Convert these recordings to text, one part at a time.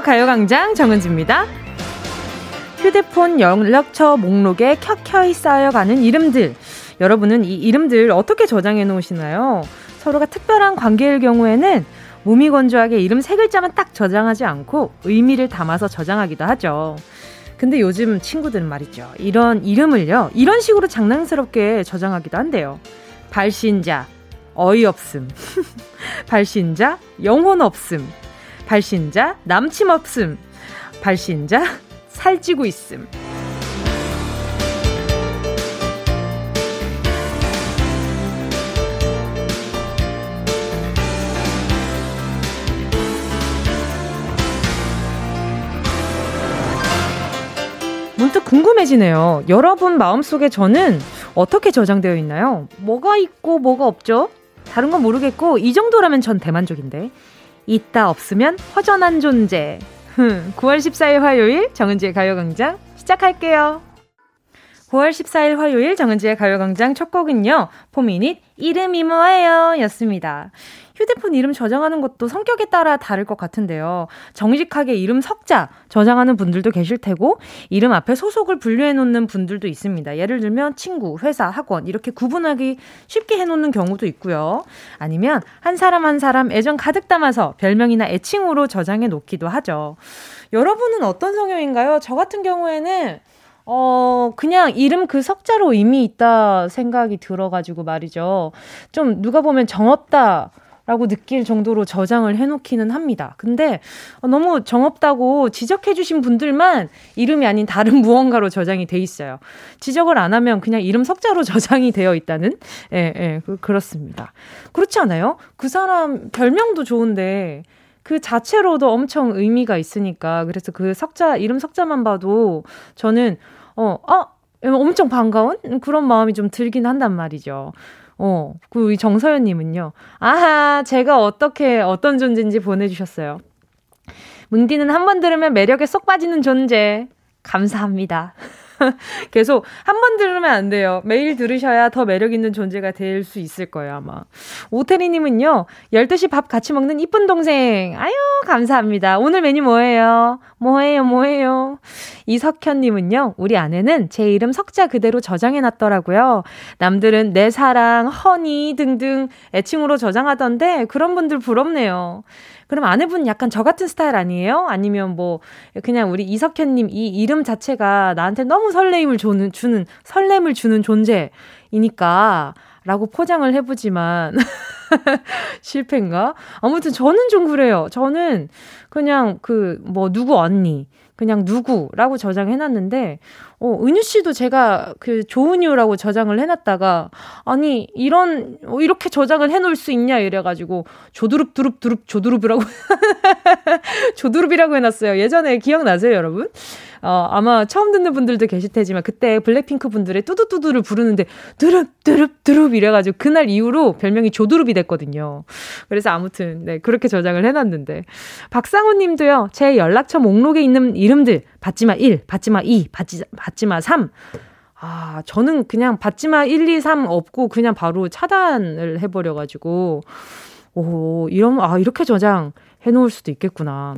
가요광장 정은지입니다. 휴대폰 연락처 목록에 켜켜이 쌓여가는 이름들. 여러분은 이 이름들 어떻게 저장해 놓으시나요? 서로가 특별한 관계일 경우에는 몸이 건조하게 이름 세 글자만 딱 저장하지 않고 의미를 담아서 저장하기도 하죠. 근데 요즘 친구들은 말이죠. 이런 이름을요, 이런 식으로 장난스럽게 저장하기도 한대요. 발신자, 어이없음. 발신자, 영혼 없음. 발신자, 남침 없음. 발신자, 살찌고 있음. 문득 궁금해지네요. 여러분 마음속에 저는 어떻게 저장되어 있나요? 뭐가 있고 뭐가 없죠? 다른 건 모르겠고 이 정도라면 전 대만족인데. 있다 없으면 허전한 존재. 9월 14일 화요일 정은지의 가요광장 시작할게요. 9월 14일 화요일 정은지의 가요광장 첫 곡은요. 포미닛 이름이 뭐예요? 였습니다. 휴대폰 이름 저장하는 것도 성격에 따라 다를 것 같은데요. 정직하게 이름 석자 저장하는 분들도 계실 테고, 이름 앞에 소속을 분류해 놓는 분들도 있습니다. 예를 들면 친구, 회사, 학원, 이렇게 구분하기 쉽게 해 놓는 경우도 있고요. 아니면 한 사람 한 사람 애정 가득 담아서 별명이나 애칭으로 저장해 놓기도 하죠. 여러분은 어떤 성향인가요? 저 같은 경우에는 어, 그냥 이름 그 석자로 의미 있다 생각이 들어가지고 말이죠. 좀 누가 보면 정없다. 라고 느낄 정도로 저장을 해놓기는 합니다. 근데 너무 정없다고 지적해주신 분들만 이름이 아닌 다른 무언가로 저장이 돼 있어요. 지적을 안 하면 그냥 이름 석자로 저장이 되어 있다는? 예, 예, 그, 그렇습니다. 그렇지 않아요? 그 사람 별명도 좋은데 그 자체로도 엄청 의미가 있으니까 그래서 그 석자, 이름 석자만 봐도 저는 어, 아, 엄청 반가운 그런 마음이 좀 들긴 한단 말이죠. 어, 그 우리 정서연님은요. 아하, 제가 어떻게, 어떤 존재인지 보내주셨어요. 뭉디는 한 번 들으면 매력에 쏙 빠지는 존재. 감사합니다. 계속 한 번 들으면 안 돼요. 매일 들으셔야 더 매력 있는 존재가 될 수 있을 거예요, 아마. 오태리 님은요, 12시 밥 같이 먹는 이쁜 동생. 아유, 감사합니다. 오늘 메뉴 뭐예요? 뭐예요, 뭐예요? 이석현 님은요, 우리 아내는 제 이름 석자 그대로 저장해 놨더라고요. 남들은 내 사랑, 허니 등등 애칭으로 저장하던데, 그런 분들 부럽네요. 그럼 아내분 약간 저 같은 스타일 아니에요? 아니면 뭐 그냥 우리 이석현님 이 이름 자체가 나한테 너무 설레임을 주는 주는 설렘을 주는 존재이니까 라고 포장을 해보지만 실패인가? 아무튼 저는 좀 그래요. 저는 그냥 그 뭐 누구 언니 그냥 누구라고 저장해놨는데, 어, 은유 씨도 제가 그 조은유라고 저장을 해놨다가, 아니, 이런, 어, 이렇게 저장을 해놓을 수 있냐 이래가지고, 조두릅, 두릅, 두릅, 조두릅이라고, 조두릅이라고 해놨어요. 예전에 기억나세요, 여러분? 어, 아마 처음 듣는 분들도 계실 테지만 그때 블랙핑크 분들의 뚜두뚜두를 부르는데 두릅 두릅 두릅 이래가지고 그날 이후로 별명이 조두릅이 됐거든요. 그래서 아무튼 네 그렇게 저장을 해놨는데 박상훈 님도요. 제 연락처 목록에 있는 이름들 받지마 1, 받지마 2, 받지, 받지마 3 아, 저는 그냥 받지마 1, 2, 3 없고 그냥 바로 차단을 해버려가지고, 오, 이런, 아, 이렇게 저장 해 놓을 수도 있겠구나.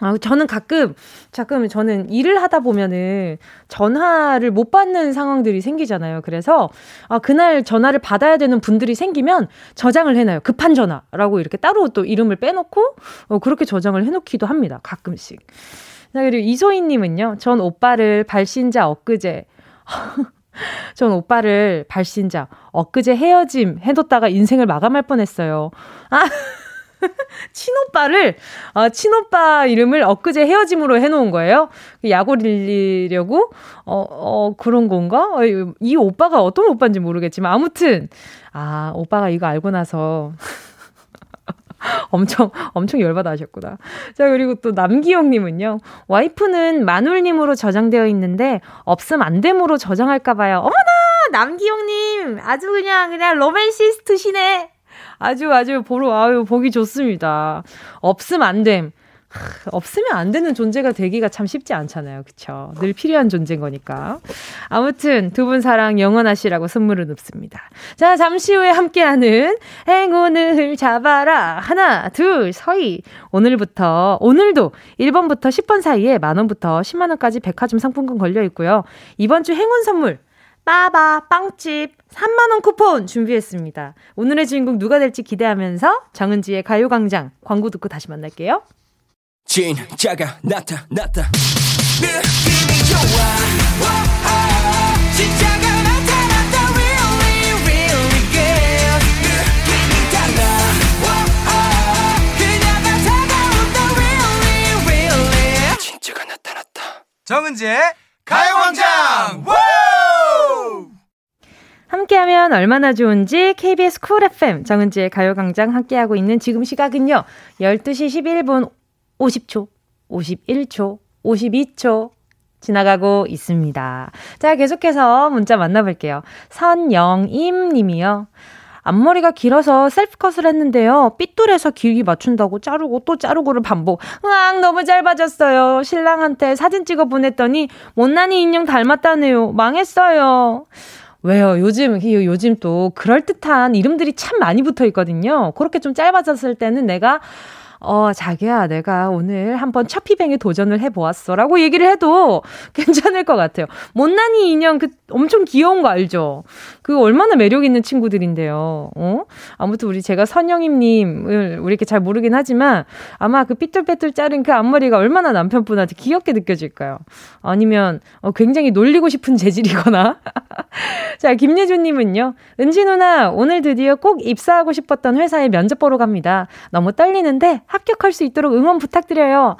아, 저는 가끔, 가끔 저는 일을 하다 보면은 전화를 못 받는 상황들이 생기잖아요. 그래서, 아, 그날 전화를 받아야 되는 분들이 생기면 저장을 해놔요. 급한 전화라고 이렇게 따로 또 이름을 빼놓고, 어, 그렇게 저장을 해놓기도 합니다. 가끔씩. 자, 그리고 이소희님은요, 전 오빠를 발신자 엊그제, 전 오빠를 발신자 엊그제 헤어짐 해뒀다가 인생을 마감할 뻔 했어요. 아, 친오빠를, 아, 친오빠 이름을 엊그제 헤어짐으로 해놓은 거예요. 약올리려고? 어, 어, 그런 건가? 어, 이 오빠가 어떤 오빠인지 모르겠지만, 아무튼, 아, 오빠가 이거 알고 나서. 엄청, 엄청 열받아 하셨구나. 자, 그리고 또 남기영님은요. 와이프는 마눌님으로 저장되어 있는데, 없음 안 됨으로 저장할까봐요. 어머나! 남기영님! 아주 그냥, 그냥 로맨시스트시네! 아주 아주 보러 아유 보기 좋습니다. 없음 안 됨. 없으면 안 되는 존재가 되기가 참 쉽지 않잖아요. 그쵸? 늘 필요한 존재인 거니까. 아무튼 두 분 사랑 영원하시라고 선물을 눕습니다. 자, 잠시 후에 함께하는 행운을 잡아라. 하나, 둘, 서희. 오늘부터, 오늘도 1번부터 10번 사이에 만원부터 10만원까지 백화점 상품권 걸려 있고요. 이번 주 행운 선물. 빠바 빵집 3만원 쿠폰 준비했습니다. 오늘의 주인공 누가 될지 기대하면서 정은지의 가요광장 광고 듣고 다시 만날게요. 진짜가 나타났다 느낌이 좋아. 진짜가 나타났다 really really good. 느낌이 달라. 그녀가 다가온다. Really really. 진짜가 나타났다. 정은지의 가요광장 함께하면 얼마나 좋은지 KBS 쿨 FM 정은지의 가요광장 함께하고 있는 지금 시각은요 12시 11분 50초, 51초, 52초 지나가고 있습니다. 자, 계속해서 문자 만나볼게요. 선영임 님이요. 앞머리가 길어서 셀프컷을 했는데요. 삐뚤해서 길기 맞춘다고 자르고 또 자르고를 반복. 으앙, 너무 짧아졌어요. 신랑한테 사진 찍어 보냈더니 못난이 인형 닮았다네요. 망했어요. 왜요? 요즘, 요즘 또 그럴 듯한 이름들이 참 많이 붙어 있거든요. 그렇게 좀 짧아졌을 때는 내가 어, 자기야, 내가 오늘 한번 차피뱅에 도전을 해보았어. 라고 얘기를 해도 괜찮을 것 같아요. 못난이 인형 그 엄청 귀여운 거 알죠? 그 얼마나 매력 있는 친구들인데요. 어? 아무튼 우리 제가 선영임님을 우리 이렇게 잘 모르긴 하지만 아마 그 삐뚤빼뚤 자른 그 앞머리가 얼마나 남편분한테 귀엽게 느껴질까요? 아니면 어, 굉장히 놀리고 싶은 재질이거나. 자, 김예준님은요. 은지 누나, 오늘 드디어 꼭 입사하고 싶었던 회사에 면접 보러 갑니다. 너무 떨리는데 합격할 수 있도록 응원 부탁드려요.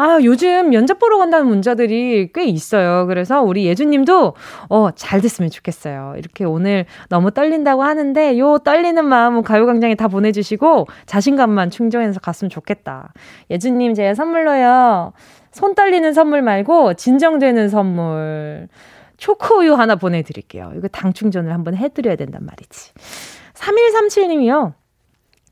아, 요즘 면접 보러 간다는 문자들이 꽤 있어요. 그래서 우리 예주님도, 어, 잘 됐으면 좋겠어요. 이렇게 오늘 너무 떨린다고 하는데, 요 떨리는 마음 가요광장에 다 보내주시고, 자신감만 충전해서 갔으면 좋겠다. 예주님, 제 선물로요. 손 떨리는 선물 말고, 진정되는 선물. 초코우유 하나 보내드릴게요. 이거 당 충전을 한번 해드려야 된단 말이지. 3137님이요.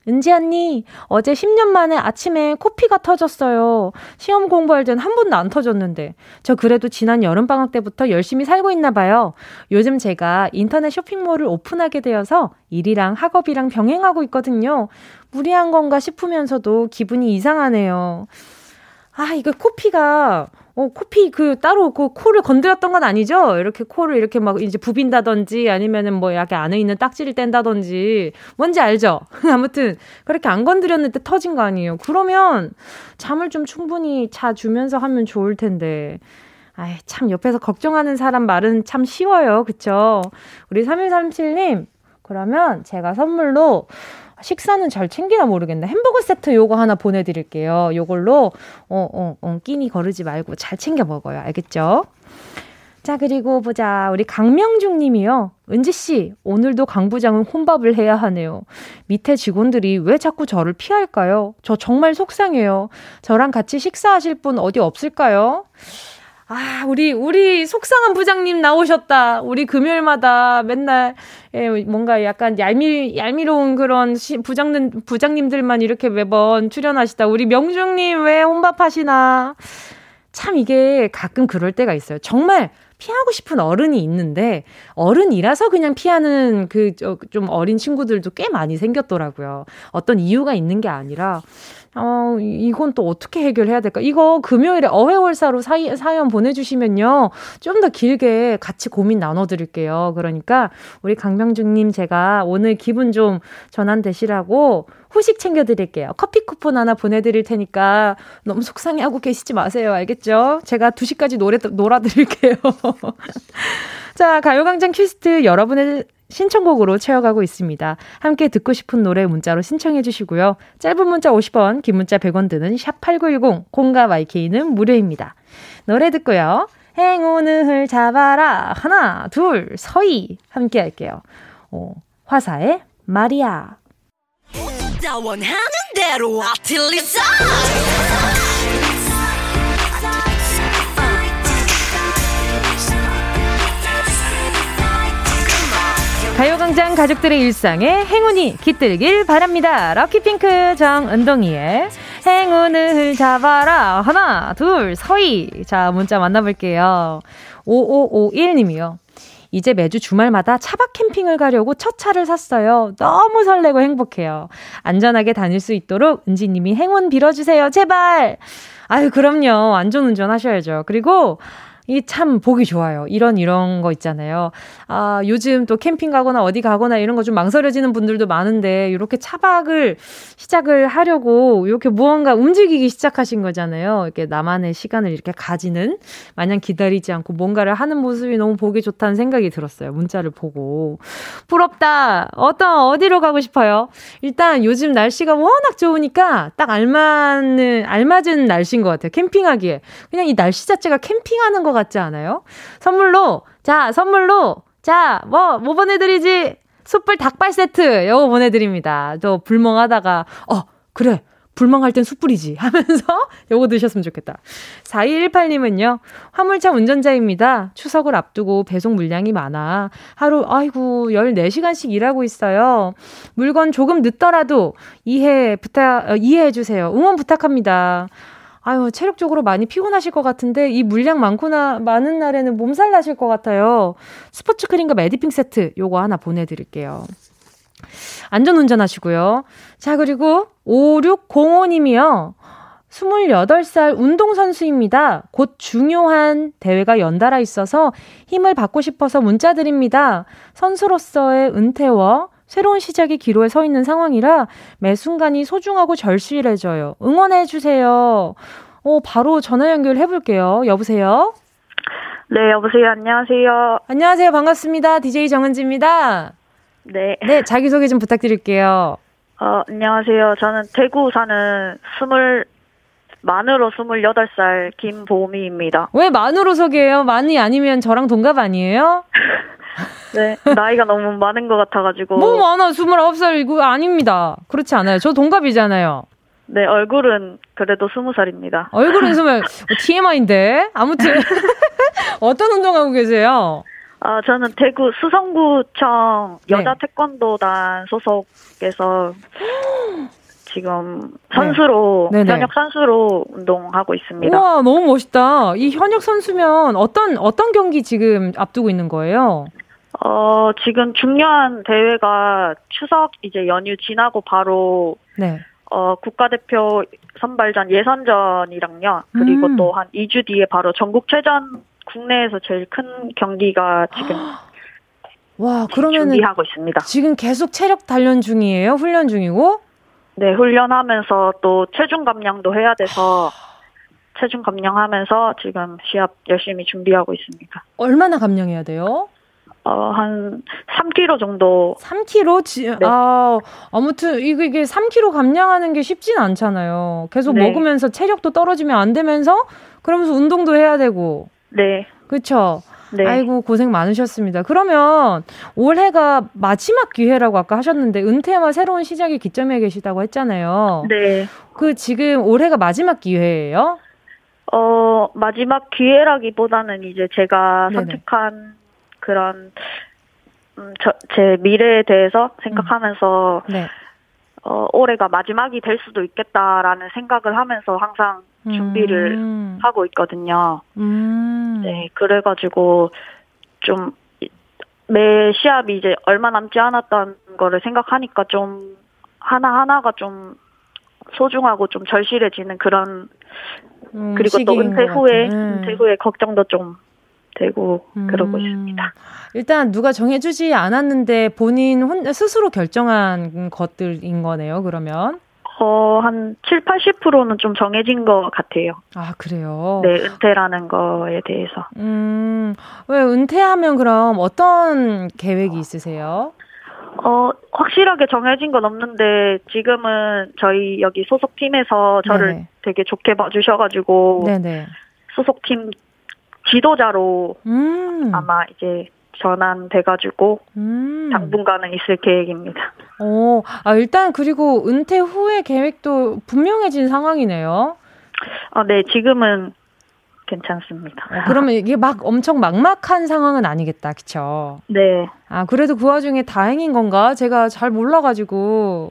은지 언니, 어제 10년 만에 아침에 코피가 터졌어요. 시험 공부할 땐 한 번도 안 터졌는데. 저 그래도 지난 여름방학 때부터 열심히 살고 있나 봐요. 요즘 제가 인터넷 쇼핑몰을 오픈하게 되어서 일이랑 학업이랑 병행하고 있거든요. 무리한 건가 싶으면서도 기분이 이상하네요. 아, 이거 코피가 어, 코피 그 따로 그 코를 건드렸던 건 아니죠? 이렇게 코를 이렇게 막 이제 부빈다든지 아니면은 뭐 약간 안에 있는 딱지를 뗀다든지 뭔지 알죠? 아무튼 그렇게 안 건드렸는데 터진 거 아니에요. 그러면 잠을 좀 충분히 자 주면서 하면 좋을 텐데. 아이, 참 옆에서 걱정하는 사람 말은 참 쉬워요. 그쵸? 우리 3137님, 그러면 제가 선물로 식사는 잘 챙기나 모르겠네. 햄버거 세트 요거 하나 보내드릴게요. 요걸로, 어, 어, 어, 끼니 거르지 말고 잘 챙겨 먹어요. 알겠죠? 자, 그리고 보자. 우리 강명중 님이요. 은지씨, 오늘도 강 부장은 혼밥을 해야 하네요. 밑에 직원들이 왜 자꾸 저를 피할까요? 저 정말 속상해요. 저랑 같이 식사하실 분 어디 없을까요? 아, 우리, 우리 속상한 부장님 나오셨다. 우리 금요일마다 맨날, 예, 뭔가 약간 얄미, 얄미로운 그런 시, 부장님, 부장님들만 이렇게 매번 출연하시다. 우리 명중님 왜 혼밥하시나. 참 이게 가끔 그럴 때가 있어요. 정말 피하고 싶은 어른이 있는데 어른이라서 그냥 피하는 그 좀 어린 친구들도 꽤 많이 생겼더라고요. 어떤 이유가 있는 게 아니라 어, 이건 또 어떻게 해결해야 될까? 이거 금요일에 어회월사로 사이, 사연 보내주시면요. 좀 더 길게 같이 고민 나눠드릴게요. 그러니까 우리 강명중님 제가 오늘 기분 좀 전환되시라고 후식 챙겨드릴게요. 커피 쿠폰 하나 보내드릴 테니까 너무 속상해하고 계시지 마세요. 알겠죠? 제가 2시까지 노래, 놀아드릴게요. 자, 가요광장 퀴스트 여러분의 신청곡으로 채워가고 있습니다. 함께 듣고 싶은 노래 문자로 신청해 주시고요. 짧은 문자 50원, 긴 문자 100원 드는 샵8910, 공과 YK는 무료입니다. 노래 듣고요. 행운을 잡아라. 하나, 둘, 서희. 함께 할게요. 어, 화사의 마리아. 가요광장 가족들의 일상에 행운이 깃들길 바랍니다. 럭키핑크 정은동이의 행운을 잡아라. 하나, 둘, 서희. 자, 문자 만나볼게요. 5551님이요. 이제 매주 주말마다 차박 캠핑을 가려고 첫 차를 샀어요. 너무 설레고 행복해요. 안전하게 다닐 수 있도록 은지님이 행운 빌어주세요. 제발! 아유, 그럼요. 안전 운전 하셔야죠. 그리고 이 참 보기 좋아요. 이런 이런 거 있잖아요. 아, 요즘 또 캠핑 가거나 어디 가거나 이런 거 좀 망설여지는 분들도 많은데 이렇게 차박을 시작을 하려고 이렇게 무언가 움직이기 시작하신 거잖아요. 이렇게 나만의 시간을 이렇게 가지는 마냥 기다리지 않고 뭔가를 하는 모습이 너무 보기 좋다는 생각이 들었어요. 문자를 보고. 부럽다. 어떤 어디로 가고 싶어요? 일단 요즘 날씨가 워낙 좋으니까 딱 알맞는 알맞은 날씨인 것 같아요. 캠핑하기에. 그냥 이 날씨 자체가 캠핑하는 것 같지 않아요? 선물로, 자, 선물로, 자, 뭐, 뭐 보내드리지? 숯불 닭발 세트, 요거 보내드립니다. 또 불멍하다가, 어, 그래. 불멍할 땐 숯불이지 하면서 요거 드셨으면 좋겠다. 4218님은요. 화물차 운전자입니다. 추석을 앞두고 배송 물량이 많아. 하루 아이고 14시간씩 일하고 있어요. 물건 조금 늦더라도 이해 부탁 어, 이해해 주세요. 응원 부탁합니다. 아유, 체력적으로 많이 피곤하실 것 같은데, 이 물량 많구나, 많은 날에는 몸살 나실 것 같아요. 스포츠 크림과 매디핑 세트, 요거 하나 보내 드릴게요. 안전 운전하시고요. 자, 그리고 5605 님이요. 28살 운동선수입니다. 곧 중요한 대회가 연달아 있어서 힘을 받고 싶어서 문자 드립니다. 선수로서의 은퇴와 새로운 시작의 기로에 서 있는 상황이라 매 순간이 소중하고 절실해져요. 응원해주세요. 어, 바로 전화 연결해 볼게요. 여보세요? 네, 여보세요. 안녕하세요. 안녕하세요. 반갑습니다. DJ 정은지입니다. 네. 네, 자기소개 좀 부탁드릴게요. 어, 안녕하세요. 저는 대구 사는 스물, 만으로 28살 김보미입니다. 왜 만으로 소개해요? 만이 아니면 저랑 동갑 아니에요? 네, 나이가 너무 많은 것 같아가지고. 뭐 많아, 29살, 이거 아닙니다. 그렇지 않아요. 저 동갑이잖아요. 네, 얼굴은 그래도 20살입니다. 얼굴은 20, 살, TMI인데? 아무튼, 어떤 운동하고 계세요? 아, 저는 대구 수성구청 여자 네. 태권도단 소속에서 지금 선수로 네. 현역 선수로 운동하고 있습니다. 와 너무 멋있다. 이 현역 선수면 어떤 어떤 경기 지금 앞두고 있는 거예요? 어 지금 중요한 대회가 추석 이제 연휴 지나고 바로 네. 어 국가대표 선발전 예선전이랑요. 그리고 음. 또한 2주 뒤에 바로 전국체전 국내에서 제일 큰 경기가 지금 와, 그러면 준비하고 있습니다. 지금 계속 체력 단련 중이에요? 훈련 중이고? 네, 훈련하면서 또 체중 감량도 해야 돼서 체중 감량하면서 지금 시합 열심히 준비하고 있습니다. 얼마나 감량해야 돼요? 어, 한 3kg 정도. 3kg? 지, 네. 아, 아무튼 이게, 이게 3kg 감량하는 게 쉽진 않잖아요. 계속 네. 먹으면서 체력도 떨어지면 안 되면서 그러면서 운동도 해야 되고. 네. 그렇죠. 네. 아이고 고생 많으셨습니다. 그러면 올해가 마지막 기회라고 아까 하셨는데 은퇴와 새로운 시작의 기점에 계시다고 했잖아요. 네. 그 지금 올해가 마지막 기회예요? 어 마지막 기회라기보다는 이제 제가 네네. 선택한 그런 음, 저, 제 미래에 대해서 생각하면서 음. 네. 어, 올해가 마지막이 될 수도 있겠다라는 생각을 하면서 항상 준비를 음. 하고 있거든요. 음. 네, 그래가지고 좀 매 시합이 이제 얼마 남지 않았던 거를 생각하니까 좀 하나하나가 좀 소중하고 좀 절실해지는 그런 음, 그리고 또 은퇴 후에 은퇴 후에 걱정도 좀 되고 음. 그러고 있습니다. 일단 누가 정해주지 않았는데 본인 혼, 스스로 결정한 것들인 거네요. 그러면 어, 한 7, 80%는 좀 정해진 것 같아요. 아, 그래요? 네, 은퇴라는 거에 대해서. 음, 왜 은퇴하면 그럼 어떤 계획이 있으세요? 어, 확실하게 정해진 건 없는데, 지금은 저희 여기 소속팀에서 저를 네네. 되게 좋게 봐주셔가지고, 네네. 소속팀 지도자로 음. 아마 이제 전환돼가지고 음. 당분간은 있을 계획입니다. 오, 아 일단 그리고 은퇴 후의 계획도 분명해진 상황이네요. 아, 네, 지금은 괜찮습니다. 어, 그러면 이게 막 엄청 막막한 상황은 아니겠다, 그쵸? 네. 아, 그래도 그 와중에 다행인 건가? 제가 잘 몰라가지고.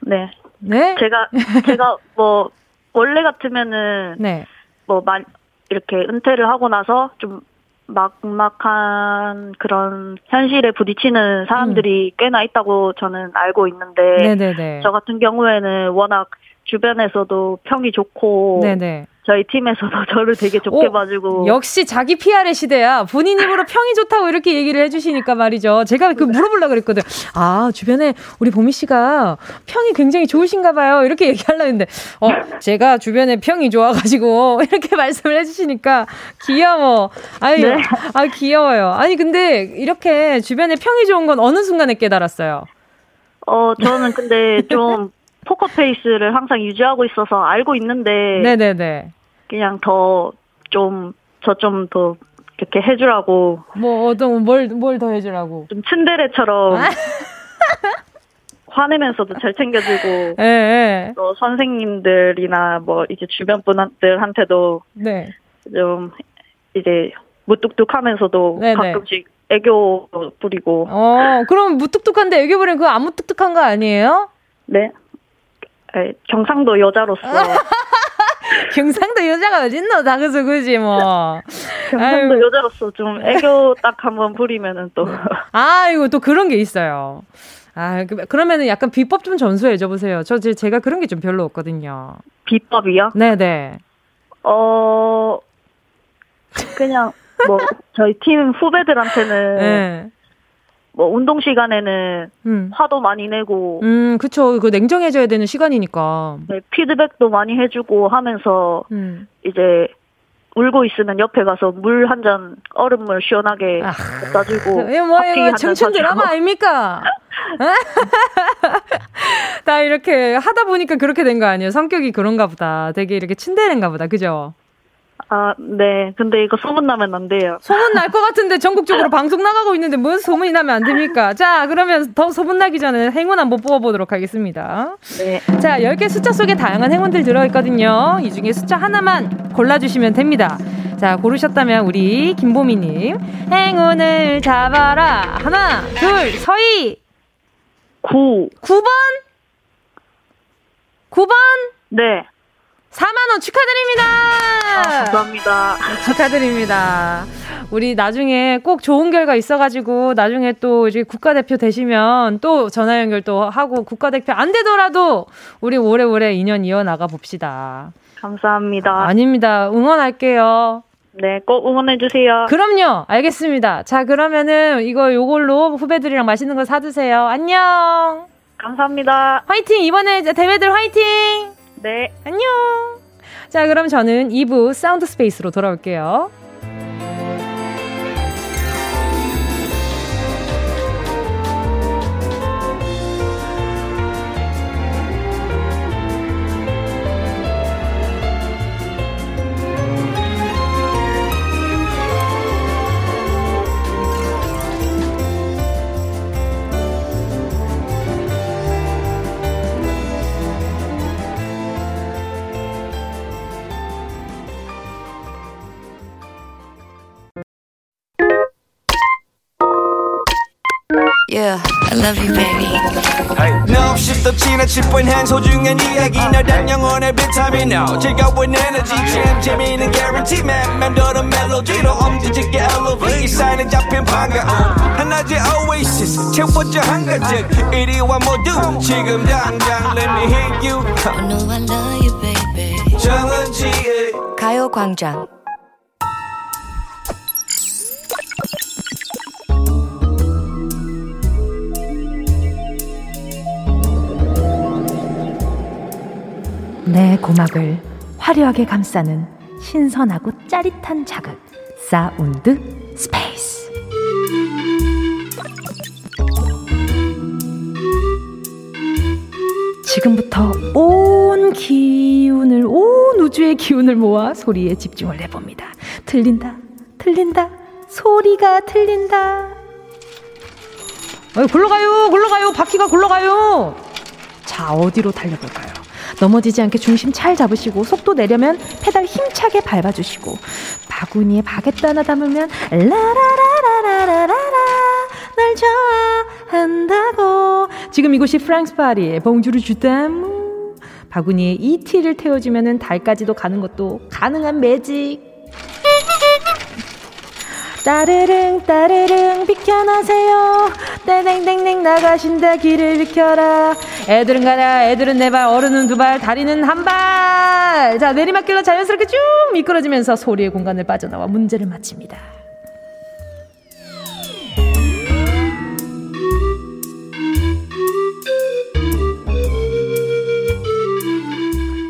네. 네? 제가, 제가 뭐, 원래 같으면은 네. 뭐 만, 이렇게 은퇴를 하고 나서 좀 막막한 그런 현실에 부딪히는 사람들이 음. 꽤나 있다고 저는 알고 있는데 네네네. 저 같은 경우에는 워낙 주변에서도 평이 좋고 네네. 저희 팀에서도 저를 되게 좋게 오, 봐주고. 역시 자기 PR의 시대야. 본인 입으로 평이 좋다고 이렇게 얘기를 해주시니까 말이죠. 제가 그 물어보려 고 그랬거든. 아 주변에 우리 보미 씨가 평이 굉장히 좋으신가 봐요. 이렇게 얘기하려 했는데 어 제가 주변에 평이 좋아가지고 이렇게 말씀을 해주시니까 귀여워. 아유 네. 아 귀여워요. 아니 근데 이렇게 주변에 평이 좋은 건 어느 순간에 깨달았어요? 어 저는 근데 좀 포커페이스를 항상 유지하고 있어서 알고 있는데 네네네. 그냥 더 좀 저 좀 더 이렇게 해주라고 뭐 어떤 뭘 뭘 더 해주라고 좀 츤데레처럼 아. 화내면서도 잘 챙겨주고 네, 네. 또 선생님들이나 뭐 이제 주변 분들한테도 네. 좀 이제 무뚝뚝하면서도 네네. 가끔씩 애교 부리고 어 그럼 무뚝뚝한데 애교 부리는 그거 안 무뚝뚝한 거 아니에요? 네 에, 경상도 여자로서 경상도 여자가 어딨노? 다 그서 그지 뭐. 경상도 아유. 여자로서 좀 애교 딱 한번 부리면은 또. 아이고 또 그런 게 있어요. 아 그, 그러면은 약간 비법 좀 전수해 줘 보세요. 저 제가 그런 게 좀 별로 없거든요. 비법이요? 네네. 어 그냥 뭐 저희 팀 후배들한테는 네. 뭐 운동 시간에는 음. 화도 많이 내고 음 그쵸 그 냉정해져야 되는 시간이니까 네 피드백도 많이 해주고 하면서 음. 이제 울고 있으면 옆에 가서 물 한 잔 얼음물 시원하게 아. 갖다 주고 이거 뭐 청춘 드라마 아닙니까? 다 이렇게 하다 보니까 그렇게 된 거 아니에요? 성격이 그런가 보다. 되게 이렇게 친데레인가 보다. 그죠? 아, 네. 근데 이거 소문 나면 안 돼요. 소문 날 것 같은데 전국적으로 방송 나가고 있는데 무슨 소문이 나면 안 됩니까? 자, 그러면 더 소문 나기 전에 행운 한번 뽑아보도록 하겠습니다. 네. 자, 10개 숫자 속에 다양한 행운들 들어있거든요. 이 중에 숫자 하나만 골라주시면 됩니다. 자, 고르셨다면 우리 김보미님. 행운을 잡아라. 하나, 둘, 서희. 9. 9번? 9번? 네. 4만원 축하드립니다! 아, 감사합니다. 축하드립니다. 우리 나중에 꼭 좋은 결과 있어가지고, 나중에 또 이제 국가대표 되시면 또 전화 연결 또 하고, 국가대표 안 되더라도, 우리 오래오래 인연 이어나가 봅시다. 감사합니다. 아닙니다. 응원할게요. 네, 꼭 응원해주세요. 그럼요. 알겠습니다. 자, 그러면은 이거 요걸로 후배들이랑 맛있는 거 사드세요. 안녕! 감사합니다. 화이팅! 이번에 대회들 화이팅! 네. 안녕. 자, 그럼 저는 2부 사운드 스페이스로 돌아올게요. Yeah, I love you, baby. No, shift the china chip when hands hold you and 이야기 너단 영혼의 비타민 O 즐거운 에너지 참 재미있는 guarantee man 맴도는 멜로디로 엄지짓게 elevate 사인은 잡힌 반가움 하나의 oasis 채워져 한가득 이리와 모두 지금 당장 let me hit you I know I love you, baby. 정은지의 가요광장 내 고막을 화려하게 감싸는 신선하고 짜릿한 자극 sound space. 지금부터 온 기운을 온 우주의 기운을 모아 소리에 집중을 해봅니다. 들린다 들린다. 소리가 들린다. 어, 굴러가요 굴러가요. 바퀴가 굴러가요. 자 어디로 달려볼까요 넘어지지 않게 중심 잘 잡으시고 속도 내려면 페달 힘차게 밟아주시고 바구니에 바게트 하나 담으면 라라라라라라라 날 좋아한다고 지금 이곳이 프랑스 파리의 봉주르 주담 바구니에 ET를 태워주면은 달까지도 가는 것도 가능한 매직. 따르릉 따르릉 비켜나세요. 땡땡땡땡 나가신다 길을 비켜라. 애들은 가라 애들은 네 발 어른은 두 발 다리는 한 발 자 내리막길로 자연스럽게 쭉 미끄러지면서 소리의 공간을 빠져나와 문제를 마칩니다.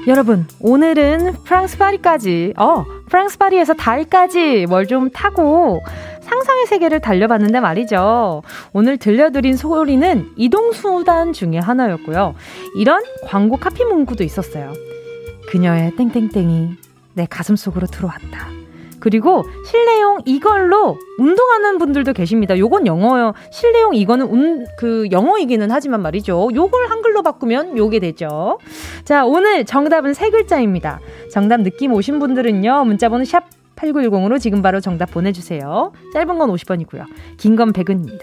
여러분, 오늘은 프랑스 파리까지, 어, 프랑스 파리에서 달까지 뭘 좀 타고 상상의 세계를 달려봤는데 말이죠. 오늘 들려드린 소리는 이동수단 중에 하나였고요. 이런 광고 카피 문구도 있었어요. 그녀의 땡땡땡이 내 가슴 속으로 들어왔다. 그리고 실내용 이걸로 운동하는 분들도 계십니다. 요건 영어요. 실내용 이거는 운, 그 영어이기는 하지만 말이죠. 요걸 한글로 바꾸면 요게 되죠. 자, 오늘 정답은 세 글자입니다. 정답 느낌 오신 분들은요. 문자번호 샵 8910으로 지금 바로 정답 보내주세요. 짧은 건 50원이고요. 긴 건 100원입니다.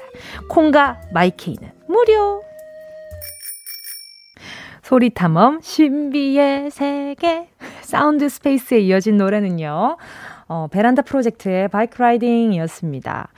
콩과 마이케이는 무료. 소리 탐험 신비의 세계 sound space에 이어진 노래는요. 어, 베란다 프로젝트의 Bike Riding이었습니다.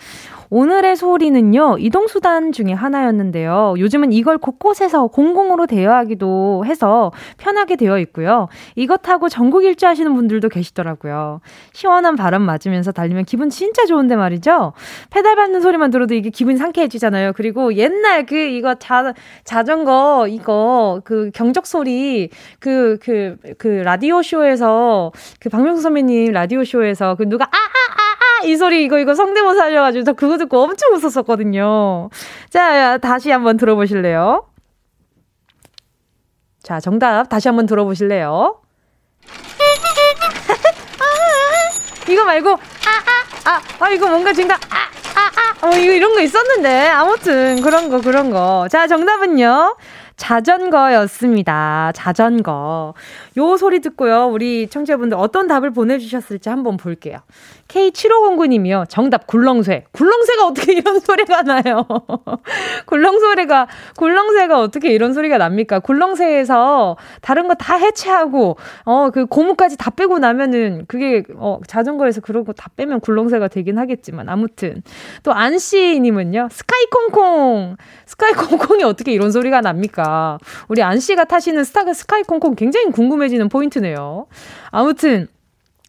오늘의 소리는요, 이동수단 중에 하나였는데요. 요즘은 이걸 곳곳에서 공공으로 대여하기도 해서 편하게 되어 있고요. 이것 타고 전국 일주 하시는 분들도 계시더라고요. 시원한 바람 맞으면서 달리면 기분 진짜 좋은데 말이죠. 페달 밟는 소리만 들어도 이게 기분이 상쾌해지잖아요. 그리고 옛날 그 이거 자, 자전거 이거 그 경적 소리 그, 그, 그 라디오 쇼에서 그 박명수 선배님 라디오 쇼에서 그 누가 아아아 이 소리 이거 이거 성대모사 하셔가지고 저 그거 듣고 엄청 웃었었거든요. 자, 다시 한번 들어보실래요? 자, 정답 다시 한번 들어보실래요? 이거 말고 아아아 아, 아, 이거 뭔가 지금 아아아 어 이거 이런 거 있었는데 아무튼 그런 거 그런 거. 자, 정답은요. 자전거였습니다. 자전거. 요 소리 듣고요. 우리 청취자분들 어떤 답을 보내주셨을지 한번 볼게요. K7509님이요. 정답 굴렁쇠. 굴렁쇠가 어떻게 이런 소리가 나요? 굴렁소리가 굴렁쇠가 어떻게 이런 소리가 납니까? 굴렁쇠에서 다른 거 다 해체하고 어 그 고무까지 다 빼고 나면은 그게 어 자전거에서 그런 거 다 빼면 굴렁쇠가 되긴 하겠지만 아무튼 또 안씨 님은요. 스카이콩콩. 스카이콩콩이 어떻게 이런 소리가 납니까? 우리 안씨가 타시는 스타가 스카이콩콩 굉장히 궁금해 지는 포인트네요. 아무튼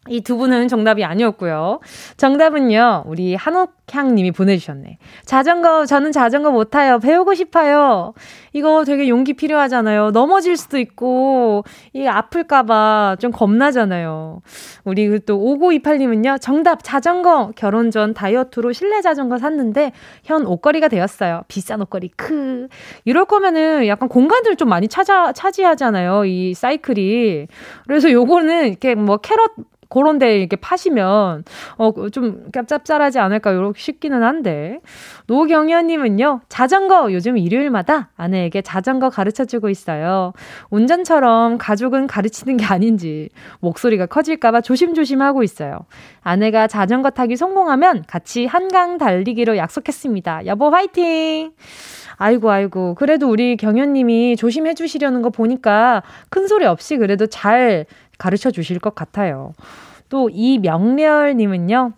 이두 분은 정답이 아니었고요. 정답은요, 우리 한옥향 님이 보내주셨네. 자전거, 저는 자전거 못 타요. 배우고 싶어요. 이거 되게 용기 필요하잖아요. 넘어질 수도 있고, 이 아플까봐 좀 겁나잖아요. 우리 그또 5928님은요, 정답, 자전거. 결혼 전 다이어트로 실내 자전거 샀는데, 현 옷걸이가 되었어요. 비싼 옷걸이, 크. 이럴 거면은 약간 공간을 좀 많이 찾아, 차지하잖아요. 이 사이클이. 그래서 요거는 이렇게 뭐 캐럿 그런 데 이렇게 파시면, 어, 좀 짭짭짤하지 않을까, 요렇게 싶기는 한데. 노경현님은요, 자전거 요즘 일요일마다 아내에게 자전거 가르쳐 주고 있어요. 운전처럼 가족은 가르치는 게 아닌지, 목소리가 커질까봐 조심조심 하고 있어요. 아내가 자전거 타기 성공하면 같이 한강 달리기로 약속했습니다. 여보, 화이팅! 아이고, 아이고. 그래도 우리 경현님이 조심해 주시려는 거 보니까 큰 소리 없이 그래도 잘 가르쳐 주실 것 같아요. 또 이명렬님은요.